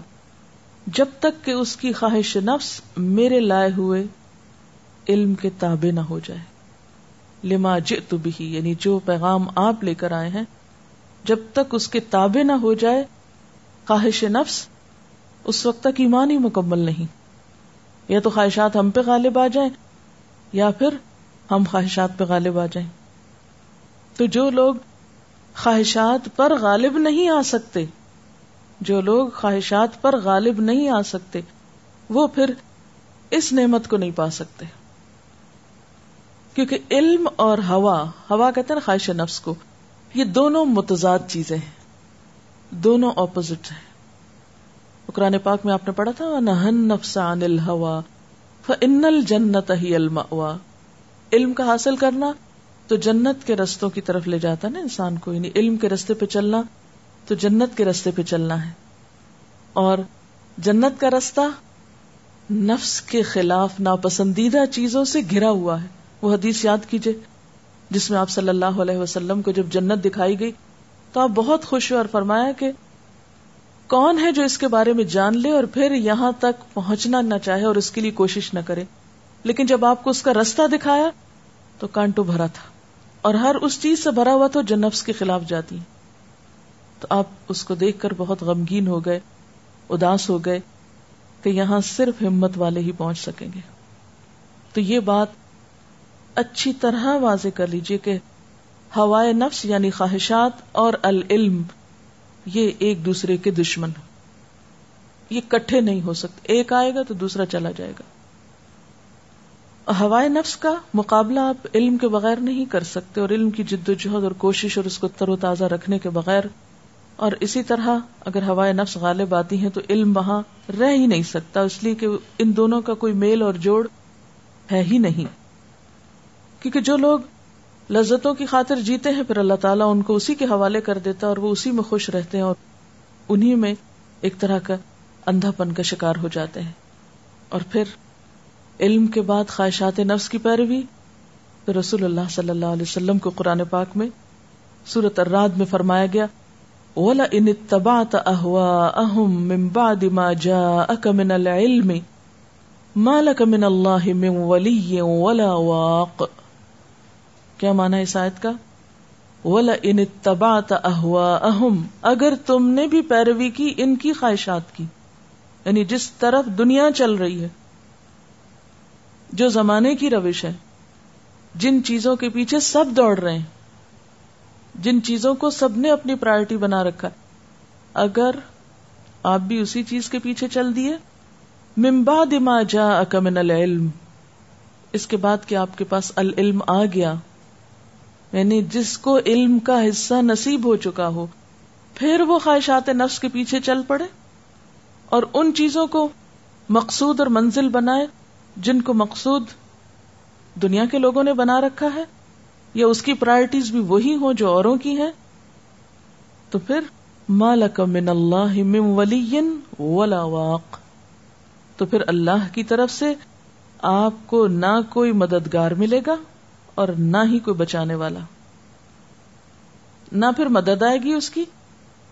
جب تک کہ اس کی خواہش نفس میرے لائے ہوئے علم کے تابع نہ ہو جائے. لما جئت به یعنی جو پیغام آپ لے کر آئے ہیں، جب تک اس کے تابع نہ ہو جائے، خواہش نفس اس وقت تک ایمان ہی مکمل نہیں. یا تو خواہشات ہم پہ غالب آ جائیں، یا پھر ہم خواہشات پہ غالب آ جائیں۔ تو جو لوگ خواہشات پر غالب نہیں آ سکتے، جو لوگ خواہشات پر غالب نہیں آ سکتے، وہ پھر اس نعمت کو نہیں پا سکتے۔ کیونکہ علم اور ہوا ہوا کہتے ہیں نا خواہش نفس کو، یہ دونوں متضاد چیزیں ہیں، دونوں اپوزٹ ہیں۔ قرآن پاک میں آپ نے پڑھا تھا نہن نفس عن الہوا فن الجنت ہی المأوا علم کا حاصل کرنا تو جنت کے رستوں کی طرف لے جاتا نا انسان کو یعنی علم کے رستے پہ چلنا تو جنت کے رستے پہ چلنا ہے۔ اور جنت کا رستہ نفس کے خلاف ناپسندیدہ چیزوں سے گھرا ہوا ہے۔ وہ حدیث یاد کیجیے، جس میں آپ صلی اللہ علیہ وسلم کو جب جنت دکھائی گئی تو آپ بہت خوش ہوئے اور فرمایا کہ کون ہے جو اس کے بارے میں جان لے اور پھر یہاں تک پہنچنا نہ چاہے اور اس کے لیے کوشش نہ کرے۔ لیکن جب آپ کو اس کا رستہ دکھایا تو کانٹو بھرا تھا۔ اور ہر اس چیز سے بھرا ہوا تو جو نفس کے خلاف جاتی۔ تو آپ اس کو دیکھ کر بہت غمگین ہو گئے، اداس ہو گئے کہ یہاں صرف ہمت والے ہی پہنچ سکیں گے۔ تو یہ بات اچھی طرح واضح کر لیجیے کہ ہوائے نفس یعنی خواہشات اور العلم یہ ایک دوسرے کے دشمن۔ یہ کٹھے نہیں ہو سکتے۔ ایک آئے گا تو دوسرا چلا جائے گا۔ ہوائے نفس کا مقابلہ آپ علم کے بغیر نہیں کر سکتے اور علم کی جد و جہد اور کوشش اور اس کو تر و تازہ رکھنے کے بغیر۔ اور اسی طرح اگر ہوائے نفس غالب آتی ہیں تو علم وہاں رہ ہی نہیں سکتا، اس لیے کہ ان دونوں کا کوئی میل اور جوڑ ہے ہی نہیں۔ کیونکہ جو لوگ لذتوں کی خاطر جیتے ہیں، پھر اللہ تعالیٰ ان کو اسی کے حوالے کر دیتا اور وہ اسی میں خوش رہتے ہیں اور انہی میں ایک طرح کا اندھا پن کا شکار ہو جاتے ہیں۔ اور پھر علم کے بعد خواہشات نفس کی پیروی۔ تو رسول اللہ صلی اللہ علیہ وسلم کو قرآن پاک میں سورت اراد میں فرمایا گیا ولا ان تبات اہوا اہم من بعد ما جاءك من العلم ما لك من الله من ولي ولا واق۔ کیا مانا اس آیت کا؟ ولا ان تبات اہوا اہم اگر تم نے بھی پیروی کی، ان کی خواہشات کی۔ یعنی جس طرف دنیا چل رہی ہے جو زمانے کی روش ہے۔ جن چیزوں کے پیچھے سب دوڑ رہے ہیں۔ جن چیزوں کو سب نے اپنی پرائرٹی بنا رکھا اگر آپ بھی اسی چیز کے پیچھے چل دیے۔ ممبا دما جا اکمن العلم۔ اس کے بعد کہ آپ کے پاس العلم آ گیا۔ یعنی جس کو علم کا حصہ نصیب ہو چکا ہو، پھر وہ خواہشات نفس کے پیچھے چل پڑے۔ اور ان چیزوں کو مقصود اور منزل بنائے۔ جن کو مقصود دنیا کے لوگوں نے بنا رکھا ہے یا اس کی پرائرٹیز بھی وہی ہوں جو اوروں کی ہیں، تو پھر مالک من اللہ من ولی ولا واق۔ تو پھر اللہ کی طرف سے آپ کو نہ کوئی مددگار ملے گا اور نہ ہی کوئی بچانے والا۔ نہ پھر مدد آئے گی اس کی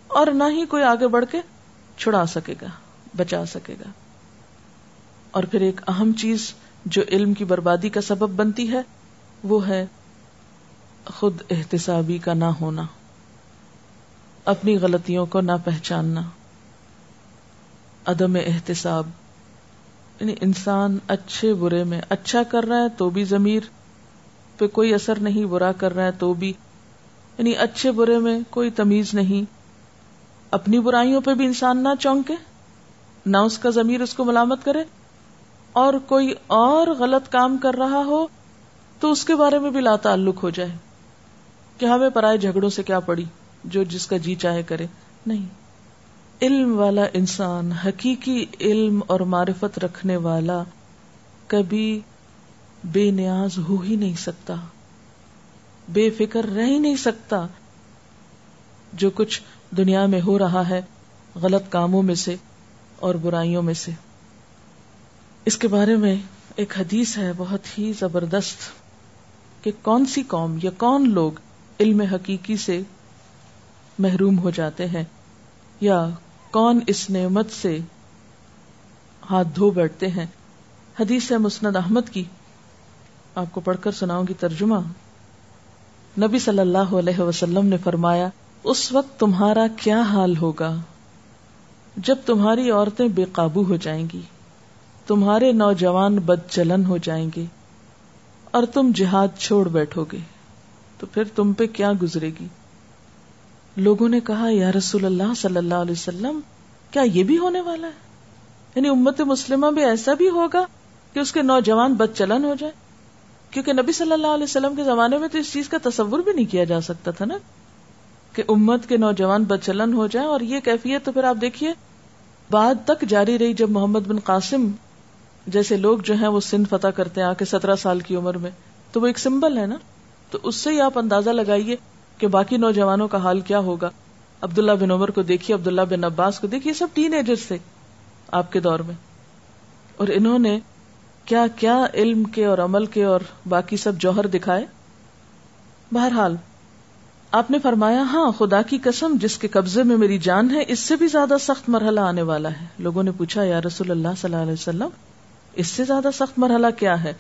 اور نہ ہی کوئی آگے بڑھ کے چھڑا سکے گا، بچا سکے گا۔ اور پھر ایک اہم چیز جو علم کی بربادی کا سبب بنتی ہے، وہ ہے خود احتسابی کا نہ ہونا، اپنی غلطیوں کو نہ پہچاننا، عدم احتساب۔ یعنی انسان اچھے برے میں اچھا کر رہا ہے تو بھی ضمیر پہ کوئی اثر نہیں، برا کر رہا ہے تو بھی۔ یعنی اچھے برے میں کوئی تمیز نہیں، اپنی برائیوں پہ بھی انسان نہ چونکے، نہ اس کا ضمیر اس کو ملامت کرے۔ اور کوئی اور غلط کام کر رہا ہو تو اس کے بارے میں بھی لا تعلق ہو جائے کہ ہمیں پرائے جھگڑوں سے کیا پڑی جو جس کا جی چاہے کرے۔ نہیں۔ علم والا انسان، حقیقی علم اور معرفت رکھنے والا کبھی بے نیاز ہو ہی نہیں سکتا۔ بے فکر رہ ہی نہیں سکتا۔ جو کچھ دنیا میں ہو رہا ہے غلط کاموں میں سے اور برائیوں میں سے۔ اس کے بارے میں ایک حدیث ہے بہت ہی زبردست کہ کون سی قوم یا کون لوگ علم حقیقی سے محروم ہو جاتے ہیں یا کون اس نعمت سے ہاتھ دھو بیٹھتے ہیں۔ حدیث ہے مسند احمد کی۔ آپ کو پڑھ کر سناؤں گی ترجمہ۔ نبی صلی اللہ علیہ وسلم نے فرمایا، اس وقت تمہارا کیا حال ہوگا جب تمہاری عورتیں بے قابو ہو جائیں گی؟ تمہارے نوجوان بد چلن ہو جائیں گے اور تم جہاد چھوڑ بیٹھو گے تو پھر تم پہ کیا گزرے گی؟ لوگوں نے کہا، یا رسول اللہ صلی اللہ علیہ وسلم، کیا یہ بھی ہونے والا ہے؟ یعنی امت مسلمہ بھی ایسا بھی ہوگا کہ اس کے نوجوان بد چلن ہو جائے کیونکہ نبی صلی اللہ علیہ وسلم کے زمانے میں تو اس چیز کا تصور بھی نہیں کیا جا سکتا تھا نا کہ امت کے نوجوان بد چلن ہو جائے اور یہ کیفیت تو پھر آپ دیکھیے، بعد تک جاری رہی جب محمد بن قاسم جیسے لوگ جو ہیں وہ سندھ فتح کرتے ہیں آ کے سترہ سال کی عمر میں۔ تو وہ ایک سمبل ہے نا؟ تو اس سے ہی آپ اندازہ لگائیے کہ باقی نوجوانوں کا حال کیا ہوگا۔ عبداللہ بن عمر کو دیکھیے، عبداللہ بن عباس کو دیکھیے سب ٹین ایجر سے آپ کے دور میں۔ اور انہوں نے کیا کیا علم کے اور عمل کے اور باقی سب جوہر دکھائے؟ بہرحال، آپ نے فرمایا ہاں خدا کی قسم، جس کے قبضے میں میری جان ہے، اس سے بھی زیادہ سخت مرحلہ آنے والا ہے۔ لوگوں نے پوچھا، یا رسول اللہ صلی اللہ علیہ وسلم اس سے زیادہ سخت مرحلہ کیا ہے؟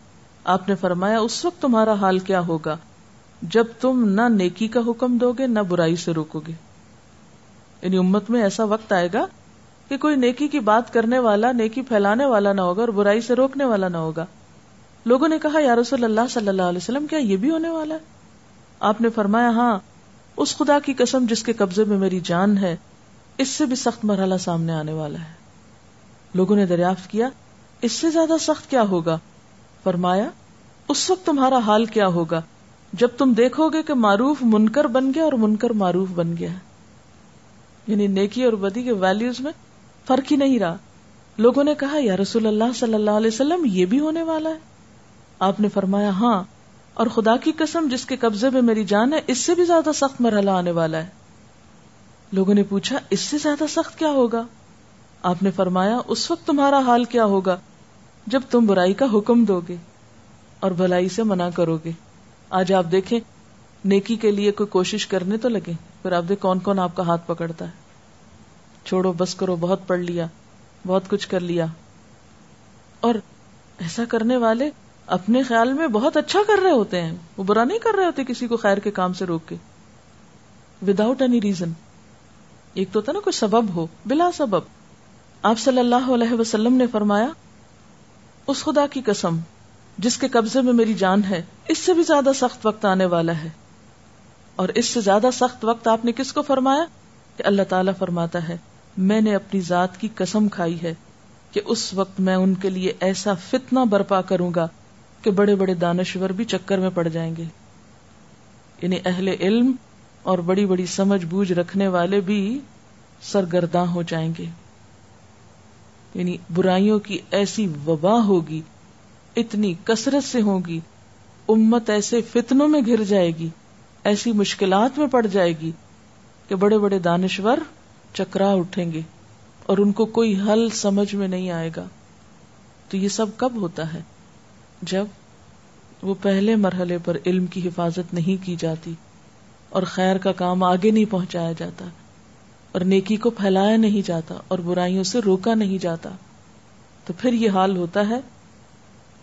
آپ نے فرمایا، اس وقت تمہارا حال کیا ہوگا؟ جب تم نہ نیکی کا حکم دو گے، نہ برائی سے روکو گے۔ یعنی امت میں ایسا وقت آئے گا کہ کوئی نیکی کی بات کرنے والا، نیکی پھیلانے والا نہ ہوگا اور برائی سے روکنے والا نہ ہوگا۔ لوگوں نے کہا، یا رسول اللہ صلی اللہ علیہ وسلم، کیا یہ بھی ہونے والا ہے؟ آپ نے فرمایا ہاں اس خدا کی قسم جس کے قبضے میں میری جان ہے، اس سے بھی سخت مرحلہ سامنے آنے والا ہے۔ لوگوں نے دریافت کیا اس سے زیادہ سخت کیا ہوگا؟ فرمایا، اس وقت تمہارا حال کیا ہوگا؟ جب تم دیکھو گے کہ معروف منکر بن گیا اور منکر معروف بن گیا یعنی نیکی اور بدی کے ویلیوز میں فرق ہی نہیں رہا۔ لوگوں نے کہا، یا رسول اللہ صلی اللہ علیہ وسلم، یہ بھی ہونے والا ہے۔ آپ نے فرمایا ہاں اور خدا کی قسم، جس کے قبضے میں میری جان ہے، اس سے بھی زیادہ سخت مرحلہ آنے والا ہے۔ لوگوں نے پوچھا، اس سے زیادہ سخت کیا ہوگا؟ آپ نے فرمایا، اس وقت تمہارا حال کیا ہوگا؟ جب تم برائی کا حکم دو گے اور بھلائی سے منع کرو گے آج آپ دیکھیں، نیکی کے لیے کوئی کوشش کرنے تو لگے پھر آپ دیکھ کون کون آپ کا ہاتھ پکڑتا ہے۔ چھوڑو، بس کرو، بہت پڑھ لیا، بہت کچھ کر لیا۔ اور ایسا کرنے والے اپنے خیال میں بہت اچھا کر رہے ہوتے ہیں، وہ برا نہیں کر رہے ہوتے کسی کو خیر کے کام سے روک کے۔ وداؤٹ اینی ریزن ایک تو تھا نا، کوئی سبب ہو، بلا سبب۔ آپ صلی اللہ علیہ وسلم نے فرمایا اس خدا کی قسم جس کے قبضے میں میری جان ہے، اس سے بھی زیادہ سخت وقت آنے والا ہے۔ اور اس سے زیادہ سخت وقت آپ نے کس کو فرمایا؟ کہ اللہ تعالیٰ فرماتا ہے، میں نے اپنی ذات کی قسم کھائی ہے کہ اس وقت میں ان کے لیے ایسا فتنہ برپا کروں گا کہ بڑے بڑے دانشور بھی چکر میں پڑ جائیں گے۔ یعنی اہل علم اور بڑی بڑی سمجھ بوجھ رکھنے والے بھی سرگرداں ہو جائیں گے۔ یعنی برائیوں کی ایسی وبا ہوگی، اتنی کثرت سے ہوگی، امت ایسے فتنوں میں گر جائے گی، ایسی مشکلات میں پڑ جائے گی کہ بڑے بڑے دانشور چکرا اٹھیں گے اور ان کو کوئی حل سمجھ میں نہیں آئے گا۔ تو یہ سب کب ہوتا ہے؟ جب وہ پہلے مرحلے پر علم کی حفاظت نہیں کی جاتی اور خیر کا کام آگے نہیں پہنچایا جاتا۔ اور نیکی کو پھیلایا نہیں جاتا اور برائیوں سے روکا نہیں جاتا۔ تو پھر یہ حال ہوتا ہے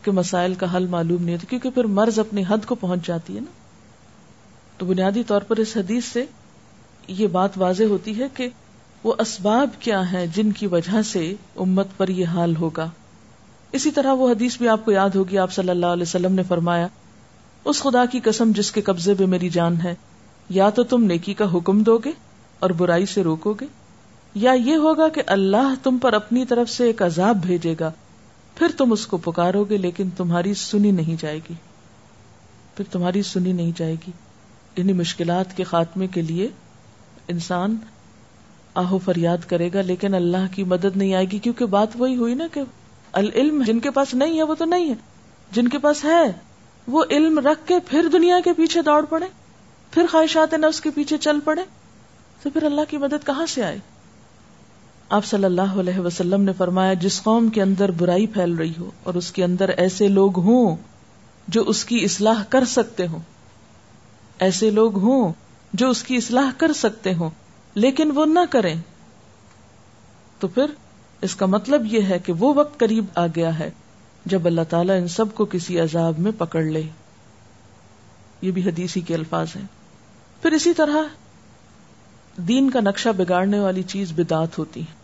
کہ مسائل کا حل معلوم نہیں ہوتا، کیونکہ پھر مرض اپنی حد کو پہنچ جاتی ہے نا۔ تو بنیادی طور پر اس حدیث سے یہ بات واضح ہوتی ہے کہ وہ اسباب کیا ہیں جن کی وجہ سے امت پر یہ حال ہوگا۔ اسی طرح وہ حدیث بھی آپ کو یاد ہوگی، آپ صلی اللہ علیہ وسلم نے فرمایا، اس خدا کی قسم جس کے قبضے میں میری جان ہے، یا تو تم نیکی کا حکم دو گے اور برائی سے روکو گے؟ یا یہ ہوگا کہ اللہ تم پر اپنی طرف سے ایک عذاب بھیجے گا، پھر تم اس کو پکارو گے لیکن تمہاری سنی نہیں جائے گی۔ پھر تمہاری سنی نہیں جائے گی۔ انہیں مشکلات کے خاتمے کے لیے انسان آہو فریاد کرے گا، لیکن اللہ کی مدد نہیں آئے گی، کیونکہ بات وہی ہوئی نا کہ العلم جن کے پاس نہیں ہے، وہ تو نہیں ہے۔ جن کے پاس ہے، وہ علم رکھ کے پھر دنیا کے پیچھے دوڑ پڑے، پھر خواہشات نفس کے پیچھے چل پڑے۔ تو پھر اللہ کی مدد کہاں سے آئے آپ صلی اللہ علیہ وسلم نے فرمایا، جس قوم کے اندر برائی پھیل رہی ہو اور اس کے اندر ایسے لوگ ہوں جو اس کی اصلاح کر سکتے ہوں، ایسے لوگ ہوں جو اس کی اصلاح کر سکتے ہوں، لیکن وہ نہ کریں۔ تو پھر اس کا مطلب یہ ہے کہ وہ وقت قریب آ گیا ہے جب اللہ تعالیٰ ان سب کو کسی عذاب میں پکڑ لے۔ یہ بھی حدیثی کے الفاظ ہیں۔ پھر اسی طرح دین کا نقشہ بگاڑنے والی چیز بدات ہوتی ہے۔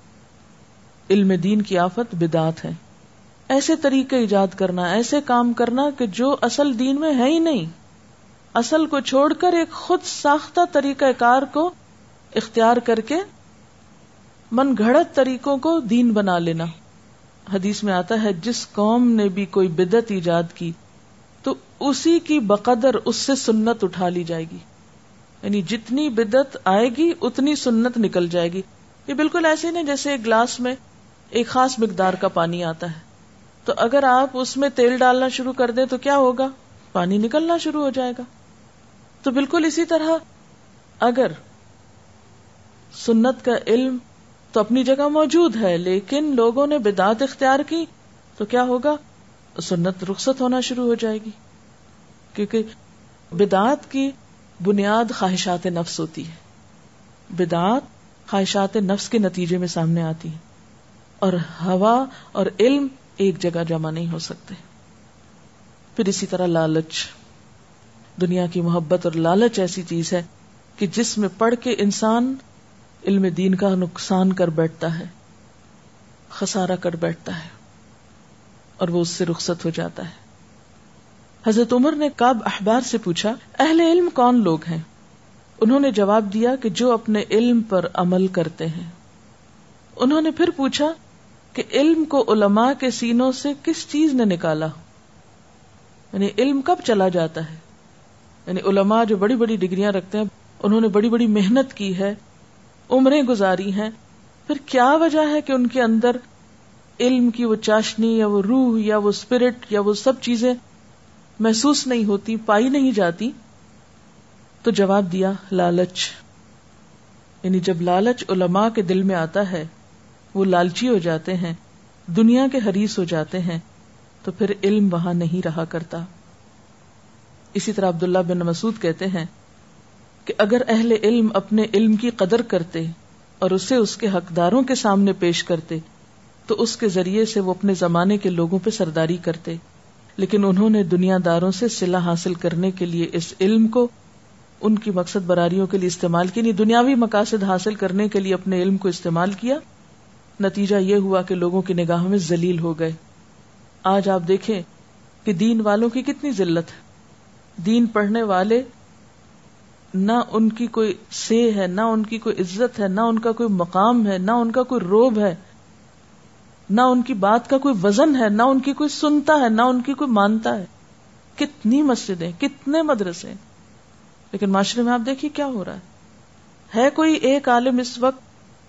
علم دین کی آفت بدات ہے۔ ایسے طریقے ایجاد کرنا، ایسے کام کرنا کہ جو اصل دین میں ہے ہی نہیں۔ اصل کو چھوڑ کر ایک خود ساختہ طریقہ کار کو اختیار کر کے من گھڑت طریقوں کو دین بنا لینا۔ حدیث میں آتا ہے، جس قوم نے بھی کوئی بدت ایجاد کی تو اسی کی بقدر اس سے سنت اٹھا لی جائے گی۔ یعنی جتنی بدت آئے گی، اتنی سنت نکل جائے گی۔ یہ بالکل ایسے نہیں جیسے ایک گلاس میں ایک خاص مقدار کا پانی آتا ہے۔ تو اگر آپ اس میں تیل ڈالنا شروع کر دیں تو کیا ہوگا؟ پانی نکلنا شروع ہو جائے گا۔ تو بالکل اسی طرح اگر سنت کا علم تو اپنی جگہ موجود ہے، لیکن لوگوں نے بدعت اختیار کی تو کیا ہوگا؟ سنت رخصت ہونا شروع ہو جائے گی۔ کیونکہ بدعت کی بنیاد خواہشات نفس ہوتی ہے۔ بدعت خواہشات نفس کے نتیجے میں سامنے آتی ہے اور ہوا اور علم ایک جگہ جمع نہیں ہو سکتے۔ پھر اسی طرح لالچ۔ دنیا کی محبت اور لالچ ایسی چیز ہے کہ جس میں پڑھ کے انسان علم دین کا نقصان کر بیٹھتا ہے خسارا کر بیٹھتا ہے، اور وہ اس سے رخصت ہو جاتا ہے۔ حضرت عمر نے کاب احبار سے پوچھا، اہل علم کون لوگ ہیں؟ انہوں نے جواب دیا کہ جو اپنے علم پر عمل کرتے ہیں۔ انہوں نے پھر پوچھا کہ علم کو علماء کے سینوں سے کس چیز نے نکالا؟ یعنی علم کب چلا جاتا ہے؟ یعنی علماء جو بڑی بڑی ڈگریاں رکھتے ہیں، انہوں نے بڑی بڑی محنت کی ہے، عمریں گزاری ہیں۔ پھر کیا وجہ ہے کہ ان کے اندر علم کی وہ چاشنی یا وہ روح یا وہ اسپرٹ یا وہ سب چیزیں محسوس نہیں ہوتی، پائی نہیں جاتی، تو جواب دیا، لالچ۔ یعنی جب لالچ علماء کے دل میں آتا ہے، وہ لالچی ہو جاتے ہیں، دنیا کے حریص ہو جاتے ہیں، تو پھر علم وہاں نہیں رہا کرتا۔ اسی طرح عبداللہ بن مسعود کہتے ہیں کہ اگر اہل علم اپنے علم کی قدر کرتے اور اسے اس کے حقداروں کے سامنے پیش کرتے، تو اس کے ذریعے سے وہ اپنے زمانے کے لوگوں پہ سرداری کرتے۔ لیکن انہوں نے دنیا داروں سے صلاح حاصل کرنے کے لیے اس علم کو، ان کی مقصد براریوں کے لیے استعمال کیا نہیں یعنی دنیاوی مقاصد حاصل کرنے کے لیے اپنے علم کو استعمال کیا۔ نتیجہ یہ ہوا کہ لوگوں کی نگاہوں میں ذلیل ہو گئے۔ آج آپ دیکھیں کہ دین والوں کی کتنی ذلت ہے۔ دین پڑھنے والے نہ ان کی کوئی سے ہے، نہ ان کی کوئی عزت ہے، نہ ان کا کوئی مقام ہے، نہ ان کا کوئی روب ہے۔ نہ ان کی بات کا کوئی وزن ہے، نہ ان کی کوئی سنتا ہے، نہ ان کی کوئی مانتا ہے۔ کتنی مسجدیں، کتنے مدرسے۔ لیکن معاشرے میں آپ دیکھیے کیا ہو رہا ہے۔ ہے کوئی ایک عالم اس وقت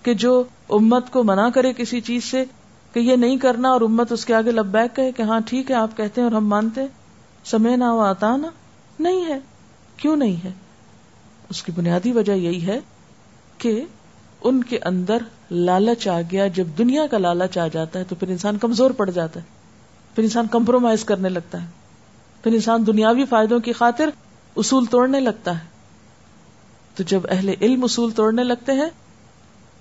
کہ جو امت کو منع کرے کسی چیز سے کہ یہ نہیں کرنا اور امت اس کے آگے لبیک کہے کہ ہاں ٹھیک ہے، آپ کہتے ہیں اور ہم مانتے سمے نہ ہو آتا نا نہیں ہے۔ کیوں نہیں ہے؟ اس کی بنیادی وجہ یہی ہے کہ ان کے اندر لالچ آ گیا، جب دنیا کا لالچ آ جاتا ہے تو پھر انسان کمزور پڑ جاتا ہے، پھر انسان کمپرومائز کرنے لگتا ہے، پھر انسان دنیاوی فائدوں کی خاطر اصول توڑنے لگتا ہے۔ تو جب اہل علم اصول توڑنے لگتے ہیں،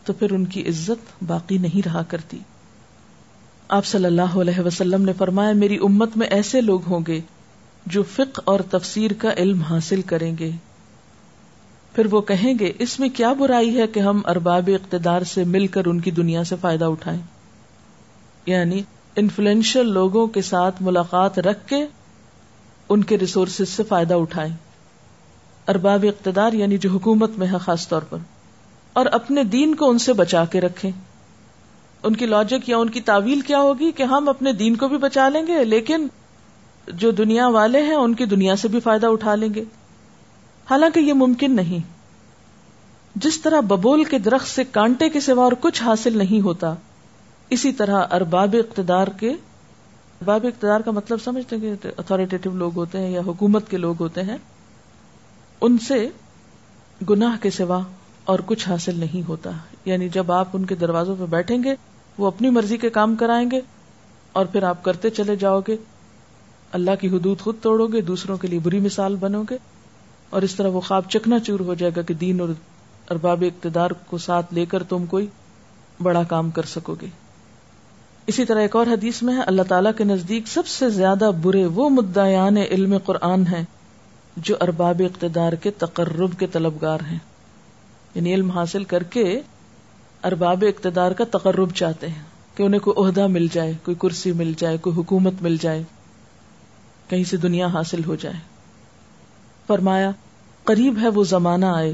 تو پھر ان کی عزت باقی نہیں رہا کرتی۔ آپ صلی اللہ علیہ وسلم نے فرمایا، میری امت میں ایسے لوگ ہوں گے جو فقہ اور تفسیر کا علم حاصل کریں گے۔ پھر وہ کہیں گے، اس میں کیا برائی ہے کہ ہم ارباب اقتدار سے مل کر ان کی دنیا سے فائدہ اٹھائیں؟ یعنی انفلوئنشل لوگوں کے ساتھ ملاقات رکھ کے ان کے ریسورسز سے فائدہ اٹھائیں۔ ارباب اقتدار یعنی جو حکومت میں ہے خاص طور پر۔ اور اپنے دین کو ان سے بچا کے رکھیں۔ ان کی لاجک یا ان کی تعویل کیا ہوگی کہ ہم اپنے دین کو بھی بچا لیں گے، لیکن جو دنیا والے ہیں، ان کی دنیا سے بھی فائدہ اٹھا لیں گے۔ حالانکہ یہ ممکن نہیں۔ جس طرح ببول کے درخت سے کانٹے کے سوا اور کچھ حاصل نہیں ہوتا، اسی طرح ارباب اقتدار کے، ارباب اقتدار کا مطلب سمجھتے کہ اتارٹیو لوگ ہوتے ہیں یا حکومت کے لوگ ہوتے ہیں، ان سے گناہ کے سوا اور کچھ حاصل نہیں ہوتا۔ یعنی جب آپ ان کے دروازوں پہ بیٹھیں گے، وہ اپنی مرضی کے کام کرائیں گے اور پھر آپ کرتے چلے جاؤ گے۔ اللہ کی حدود خود توڑو گے، دوسروں کے لیے بری مثال بنو گے۔ اور اس طرح وہ خواب چکنا چور ہو جائے گا کہ دین اور ارباب اقتدار کو ساتھ لے کر تم کوئی بڑا کام کر سکو گے۔ اسی طرح ایک اور حدیث میں ہے، اللہ تعالیٰ کے نزدیک سب سے زیادہ برے وہ مدعیان علم قرآن ہیں جو ارباب اقتدار کے تقرب کے طلبگار ہیں۔ یعنی علم حاصل کر کے ارباب اقتدار کا تقرب چاہتے ہیں، کہ انہیں کوئی عہدہ مل جائے، کوئی کرسی مل جائے، کوئی حکومت مل جائے، کہیں سے دنیا حاصل ہو جائے۔ فرمایا، قریب ہے وہ زمانہ آئے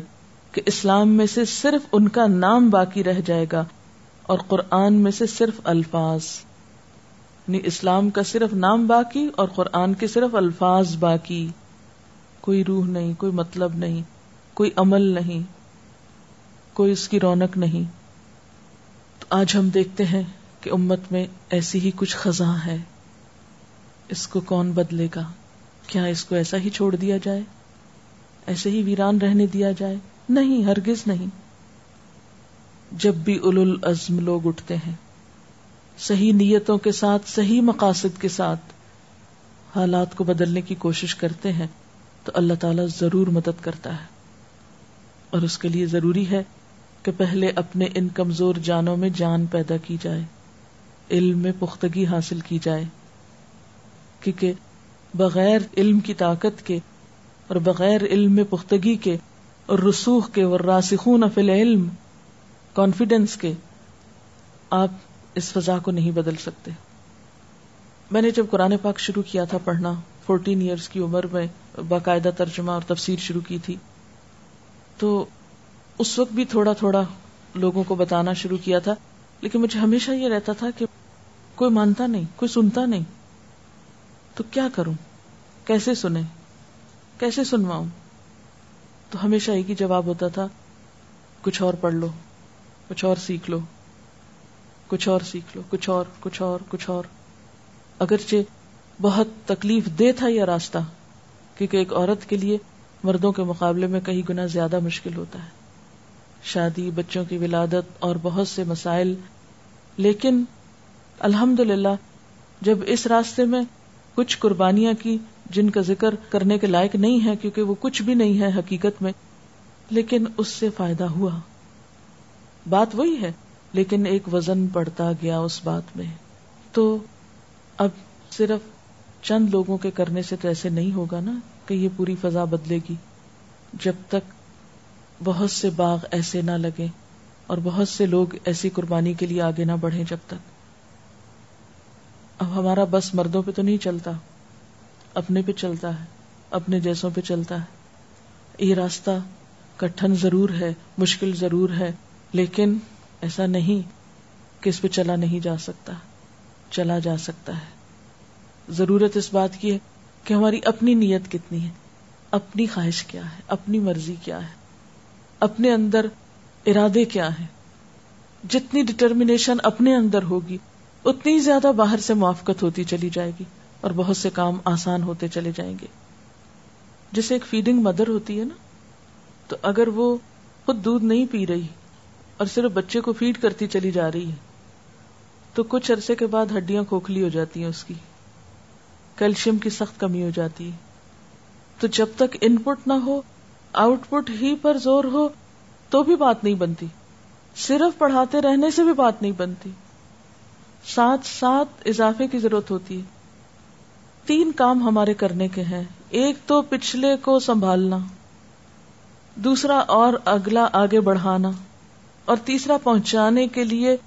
کہ اسلام میں سے صرف ان کا نام باقی رہ جائے گا اور قرآن میں سے صرف الفاظ۔ یعنی اسلام کا صرف نام باقی اور قرآن کے صرف الفاظ باقی۔ کوئی روح نہیں، کوئی مطلب نہیں، کوئی عمل نہیں، کوئی اس کی رونق نہیں۔ تو آج ہم دیکھتے ہیں کہ امت میں ایسی ہی کچھ خزاں ہے۔ اس کو کون بدلے گا؟ کیا اس کو ایسا ہی چھوڑ دیا جائے؟ ایسے ہی ویران رہنے دیا جائے۔ نہیں، ہرگز نہیں۔ جب بھی اول العزم لوگ اٹھتے ہیں، صحیح نیتوں کے ساتھ، صحیح مقاصد کے ساتھ حالات کو بدلنے کی کوشش کرتے ہیں، تو اللہ تعالی ضرور مدد کرتا ہے۔ اور اس کے لیے ضروری ہے کہ پہلے اپنے ان کمزور جانوں میں جان پیدا کی جائے، علم میں پختگی حاصل کی جائے۔ کیونکہ بغیر علم کی طاقت کے اور بغیر علم پختگی کے اور رسوخ کے اور راسخون فی العلم کانفیڈینس کے، آپ اس فضا کو نہیں بدل سکتے۔ میں نے جب قرآن پاک شروع کیا تھا پڑھنا فورٹین ایئرس کی عمر میں باقاعدہ ترجمہ اور تفسیر شروع کی تھی، تو اس وقت بھی تھوڑا تھوڑا لوگوں کو بتانا شروع کیا تھا، لیکن مجھے ہمیشہ یہ رہتا تھا کہ کوئی مانتا نہیں، کوئی سنتا نہیں، تو کیا کروں؟ کیسے سنے کیسے سنواؤں؟ تو ہمیشہ ایک ہی جواب ہوتا تھا، کچھ اور پڑھ لو، کچھ اور سیکھ لو، کچھ اور سیکھ لو، کچھ اور کچھ اور کچھ اور۔ اگرچہ بہت تکلیف دے تھا یہ راستہ، کیونکہ ایک عورت کے لیے مردوں کے مقابلے میں کئی گنا زیادہ مشکل ہوتا ہے۔ شادی، بچوں کی ولادت اور بہت سے مسائل۔ لیکن الحمد للہ جب اس راستے میں کچھ قربانیاں کی جن کا ذکر کرنے کے لائق نہیں ہے کیونکہ وہ کچھ بھی نہیں ہے حقیقت میں، لیکن اس سے فائدہ ہوا۔ بات وہی ہے، لیکن ایک وزن بڑھتا گیا اس بات میں۔ تو اب صرف چند لوگوں کے کرنے سے تو ایسے نہیں ہوگا نا کہ یہ پوری فضا بدلے گی۔ جب تک بہت سے باغ ایسے نہ لگے اور بہت سے لوگ ایسی قربانی کے لیے آگے نہ بڑھیں جب تک۔ اب ہمارا بس مردوں پہ تو نہیں چلتا۔ اپنے پہ چلتا ہے، اپنے جیسوں پہ چلتا ہے۔ یہ راستہ کٹھن ضرور ہے، مشکل ضرور ہے، لیکن ایسا نہیں کہ اس پہ چلا نہیں جا سکتا۔ چلا جا سکتا ہے۔ ضرورت اس بات کی ہے کہ ہماری اپنی نیت کتنی ہے، اپنی خواہش کیا ہے، اپنی مرضی کیا ہے، اپنے اندر ارادے کیا ہیں۔ جتنی ڈٹرمنیشن اپنے اندر ہوگی، اتنی زیادہ باہر سے موافقت ہوتی چلی جائے گی۔ اور بہت سے کام آسان ہوتے چلے جائیں گے۔ جیسے ایک فیڈنگ مدر ہوتی ہے نا، تو اگر وہ خود دودھ نہیں پی رہی اور صرف بچے کو فیڈ کرتی چلی جا رہی ہے، تو کچھ عرصے کے بعد ہڈیاں کھوکھلی ہو جاتی ہیں اس کی، کیلشیم کی سخت کمی ہو جاتی ہے۔ تو جب تک ان پٹ نہ ہو آؤٹ پٹ ہی پر زور ہو، تو بھی بات نہیں بنتی۔ صرف پڑھاتے رہنے سے بھی بات نہیں بنتی۔ ساتھ ساتھ اضافے کی ضرورت ہوتی ہے۔ تین کام ہمارے کرنے کے ہیں۔ ایک تو پچھلے کو سنبھالنا، دوسرا اور اگلا آگے بڑھانا، اور تیسرا پہنچانے کے لیے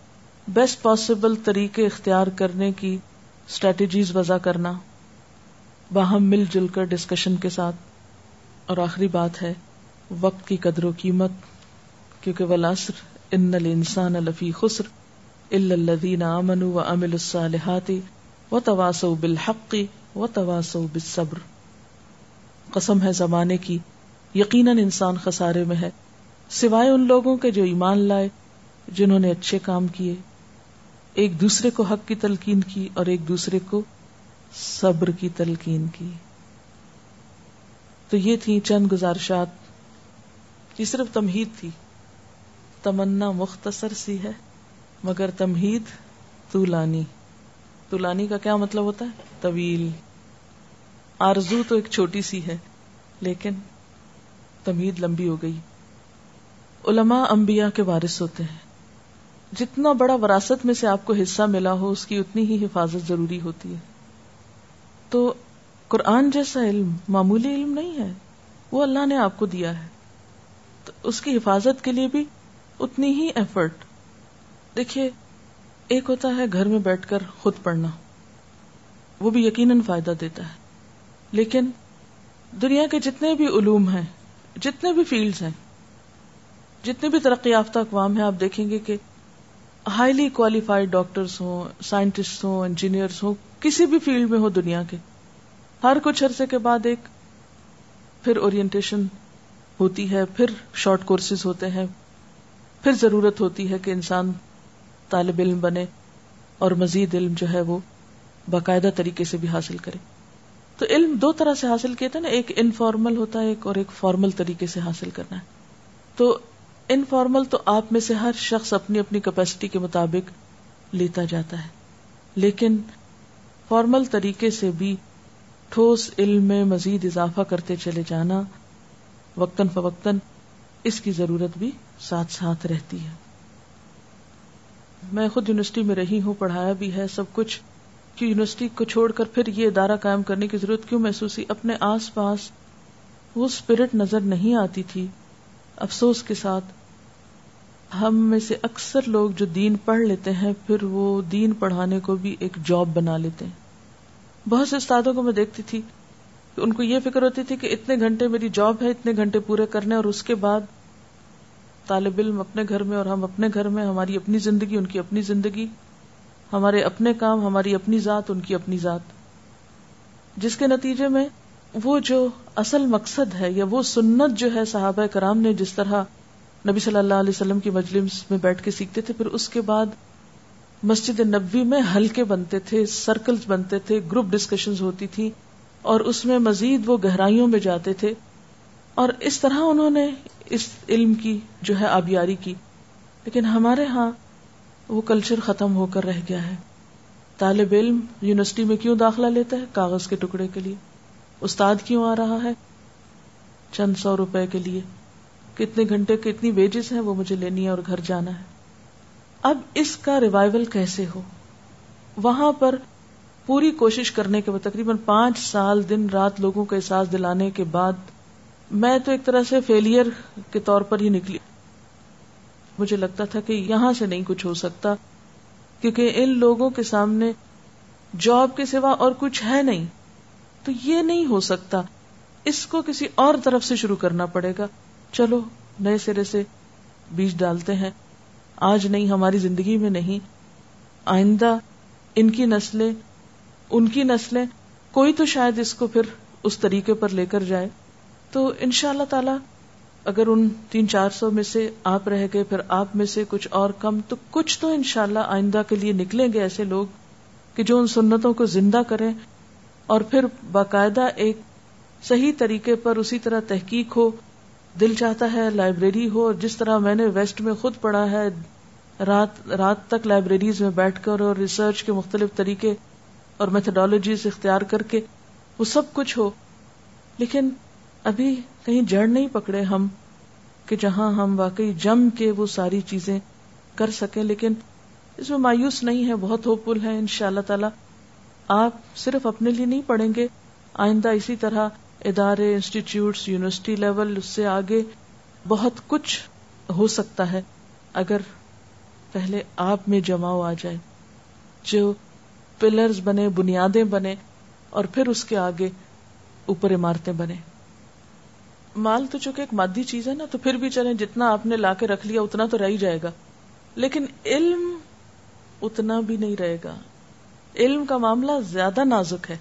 بیسٹ پاسبل طریقے اختیار کرنے کی اسٹریٹجیز وضع کرنا۔ باہم مل جل کر ڈسکشن کے ساتھ۔ اور آخری بات ہے، وقت کی قدر و قیمت، کیونکہ ولاسر ان الانسان لفی خسر الا الذین آمنوا وعملوا الصالحات وتواصوا بالحق۔ وتواصوا بالصبر۔ قسم ہے زمانے کی، یقیناً انسان خسارے میں ہے۔ سوائے ان لوگوں کے جو ایمان لائے، جنہوں نے اچھے کام کیے۔ ایک دوسرے کو حق کی تلقین کی اور ایک دوسرے کو صبر کی تلقین کی۔ تو یہ تھی چند گزارشات۔ یہ صرف تمہید تھی۔ تمنا مختصر سی ہے، مگر تمہید طولانی۔ طولانی کا کیا مطلب ہوتا ہے؟ طویل۔ آرزو تو ایک چھوٹی سی ہے، لیکن تمہید لمبی ہو گئی۔ علماء انبیاء کے وارث ہوتے ہیں۔ جتنا بڑا وراثت میں سے آپ کو حصہ ملا ہو، اس کی اتنی ہی حفاظت ضروری ہوتی ہے۔ تو قرآن جیسا علم معمولی علم نہیں ہے، وہ اللہ نے آپ کو دیا ہے۔ تو اس کی حفاظت کے لیے بھی اتنی ہی ایفرٹ دیکھیے، ایک ہوتا ہے گھر میں بیٹھ کر خود پڑھنا، وہ بھی یقیناً فائدہ دیتا ہے۔ لیکن دنیا کے جتنے بھی علوم ہیں، جتنے بھی فیلڈز ہیں جتنے بھی ترقی یافتہ اقوام ہیں، آپ دیکھیں گے کہ ہائیلی کوالیفائڈ ڈاکٹرس ہوں سائنٹسٹ ہوں انجینئرس ہوں، کسی بھی فیلڈ میں ہو دنیا کے۔ ہر کچھ عرصے کے بعد ایک پھر اورینٹیشن ہوتی ہے، پھر شارٹ کورسز ہوتے ہیں، پھر ضرورت ہوتی ہے کہ انسان طالب علم بنے اور مزید علم جو ہے وہ باقاعدہ طریقے سے بھی حاصل کرے۔ تو علم دو طرح سے حاصل کیا تھا نا، ایک انفارمل ہوتا ہے، ایک اور ایک فارمل طریقے سے حاصل کرنا ہے۔ تو انفارمل تو آپ میں سے ہر شخص اپنی اپنی کیپیسٹی کے مطابق لیتا جاتا ہے۔ لیکن فارمل طریقے سے بھی ٹھوس علم میں مزید اضافہ کرتے چلے جانا، وقتاً فوقتاً اس کی ضرورت بھی ساتھ ساتھ رہتی ہے۔ میں خود یونیورسٹی میں رہی ہوں، پڑھایا بھی ہے، سب کچھ کہ یونیورسٹی کو چھوڑ کر پھر یہ ادارہ قائم کرنے کی ضرورت کیوں محسوس ہوئی اپنے آس پاس وہ اسپرٹ نظر نہیں آتی تھی، افسوس کے ساتھ۔ ہم میں سے اکثر لوگ جو دین پڑھ لیتے ہیں، پھر وہ دین پڑھانے کو بھی ایک جاب بنا لیتے ہیں۔ بہت سے استادوں کو میں دیکھتی تھی کہ ان کو یہ فکر ہوتی تھی کہ اتنے گھنٹے میری جاب ہے، اتنے گھنٹے پورے کرنے اور اس کے بعد طالب علم اپنے گھر میں اور ہم اپنے گھر میں، ہماری اپنی زندگی، ان کی اپنی زندگی۔ ہمارے اپنے کام، ہماری اپنی ذات، ان کی اپنی ذات۔ جس کے نتیجے میں وہ جو اصل مقصد ہے یا وہ سنت جو ہے صحابہ کرام نے جس طرح نبی صلی اللہ علیہ وسلم کی مجلس میں بیٹھ کے سیکھتے تھے، پھر اس کے بعد مسجد نبوی میں ہلکے بنتے تھے سرکل بنتے تھے گروپ ڈسکشن ہوتی تھی اور اس میں مزید وہ گہرائیوں میں جاتے تھے۔ اور اس طرح انہوں نے اس علم کی جو ہے آبیاری کی۔ لیکن ہمارے ہاں وہ کلچر ختم ہو کر رہ گیا ہے۔ طالب علم یونیورسٹی میں کیوں داخلہ لیتا ہے؟ کاغذ کے ٹکڑے کے لیے۔ استاد کیوں آ رہا ہے؟ چند سو روپے کے لیے۔ کتنے گھنٹے کتنی ویجز ہیں؟ وہ مجھے لینی ہے اور گھر جانا ہے۔ اب اس کا ریوائول کیسے ہو؟ وہاں پر پوری کوشش کرنے کے بعد تقریباً پانچ سال دن رات لوگوں کا احساس دلانے کے بعد میں تو ایک طرح سے فیلئر کے طور پر ہی نکلی۔ مجھے لگتا تھا کہ یہاں سے نہیں کچھ ہو سکتا، کیونکہ ان لوگوں کے سامنے جاب کے سوا اور کچھ ہے نہیں۔ تو یہ نہیں ہو سکتا۔ اس کو کسی اور طرف سے شروع کرنا پڑے گا۔ چلو، نئے سرے سے بیج ڈالتے ہیں۔ آج نہیں، ہماری زندگی میں نہیں۔ آئندہ ان کی نسلیں، ان کی نسلیں، کوئی تو شاید اس کو پھر اس طریقے پر لے کر جائے۔ تو ان شاء اللہ تعالی اگر ان تین چار سو میں سے آپ رہ گئے، پھر آپ میں سے کچھ اور کم، تو کچھ تو انشاءاللہ آئندہ کے لیے نکلیں گے ایسے لوگ کہ جو ان سنتوں کو زندہ کریں اور پھر باقاعدہ ایک صحیح طریقے پر اسی طرح تحقیق ہو، دل چاہتا ہے لائبریری ہو، اور جس طرح میں نے ویسٹ میں خود پڑھا ہے، رات رات تک لائبریریز میں بیٹھ کر اور ریسرچ کے مختلف طریقے اور میتھڈالوجیز اختیار کر کے وہ سب کچھ ہو۔ لیکن ابھی کہیں جڑ نہیں پکڑے ہم کہ جہاں ہم واقعی جم کے وہ ساری چیزیں کر سکیں، لیکن اس میں مایوس نہیں ہے بہت ہوپ فل ہے ان شاء اللہ تعالی۔ آپ صرف اپنے لیے نہیں پڑھیں گے، آئندہ اسی طرح ادارے، انسٹیٹیوٹس، یونیورسٹی لیول، اس سے آگے بہت کچھ ہو سکتا ہے۔ اگر پہلے آپ میں جماؤ آ جائے، جو پلرز بنے، بنیادیں بنے، اور پھر اس کے آگے اوپر عمارتیں بنے مال تو چونکہ ایک مادی چیز ہے نا، تو پھر بھی چلیں جتنا آپ نے لا کے رکھ لیا اتنا تو رہ ہی جائے گا۔ لیکن علم اتنا بھی نہیں رہے گا۔ علم کا معاملہ زیادہ نازک ہے،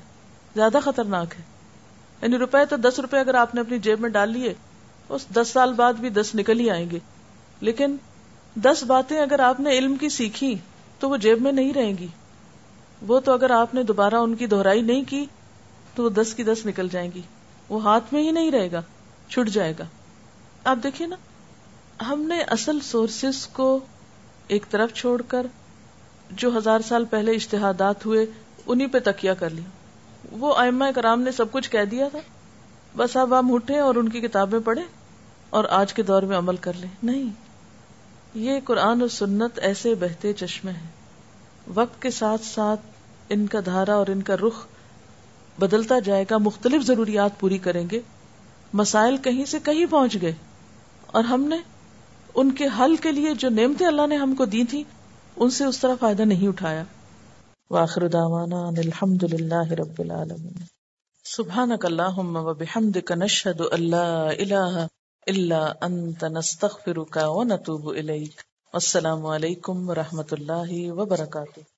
زیادہ خطرناک ہے۔ یعنی روپے تو دس روپے اگر آپ نے اپنی جیب میں ڈال لیے، اس دس سال بعد بھی دس نکل ہی آئیں گے۔ لیکن دس باتیں اگر آپ نے علم کی سیکھی، تو وہ جیب میں نہیں رہیں گی۔ وہ تو اگر آپ نے دوبارہ ان کی دہرائی نہیں کی، تو وہ دس کی دس نکل جائیں گی۔ وہ ہاتھ میں ہی نہیں رہے گا۔ چھٹ جائے گا۔ آپ دیکھیے نا، ہم نے اصل سورسز کو ایک طرف چھوڑ کر جو ہزار سال پہلے اشتہادات ہوئے انہیں پہ تکیا کر لیا۔ وہ ائمہ کرام نے سب کچھ کہہ دیا تھا۔ بس اب ہم اٹھے اور ان کی کتابیں پڑھیں اور آج کے دور میں عمل کر لیں۔ نہیں، یہ قرآن و سنت ایسے بہتے چشمے ہیں۔ وقت کے ساتھ ساتھ ان کا دھارا اور ان کا رخ بدلتا جائے گا، مختلف ضروریات پوری کریں گے۔ مسائل کہیں سے کہیں پہنچ گئے اور ہم نے ان کے حل کے لیے جو نعمتیں اللہ نے ہم کو دی تھی ان سے اس طرح فائدہ نہیں اٹھایا۔ واخر دعوانا ان الحمد للہ رب العالمین۔ سبحانک اللہم و بحمدک نشہد اللہ الہ الا انت، نستغفرک و نتوب الیک۔ السلام علیکم و رحمت اللہ وبرکاتہ۔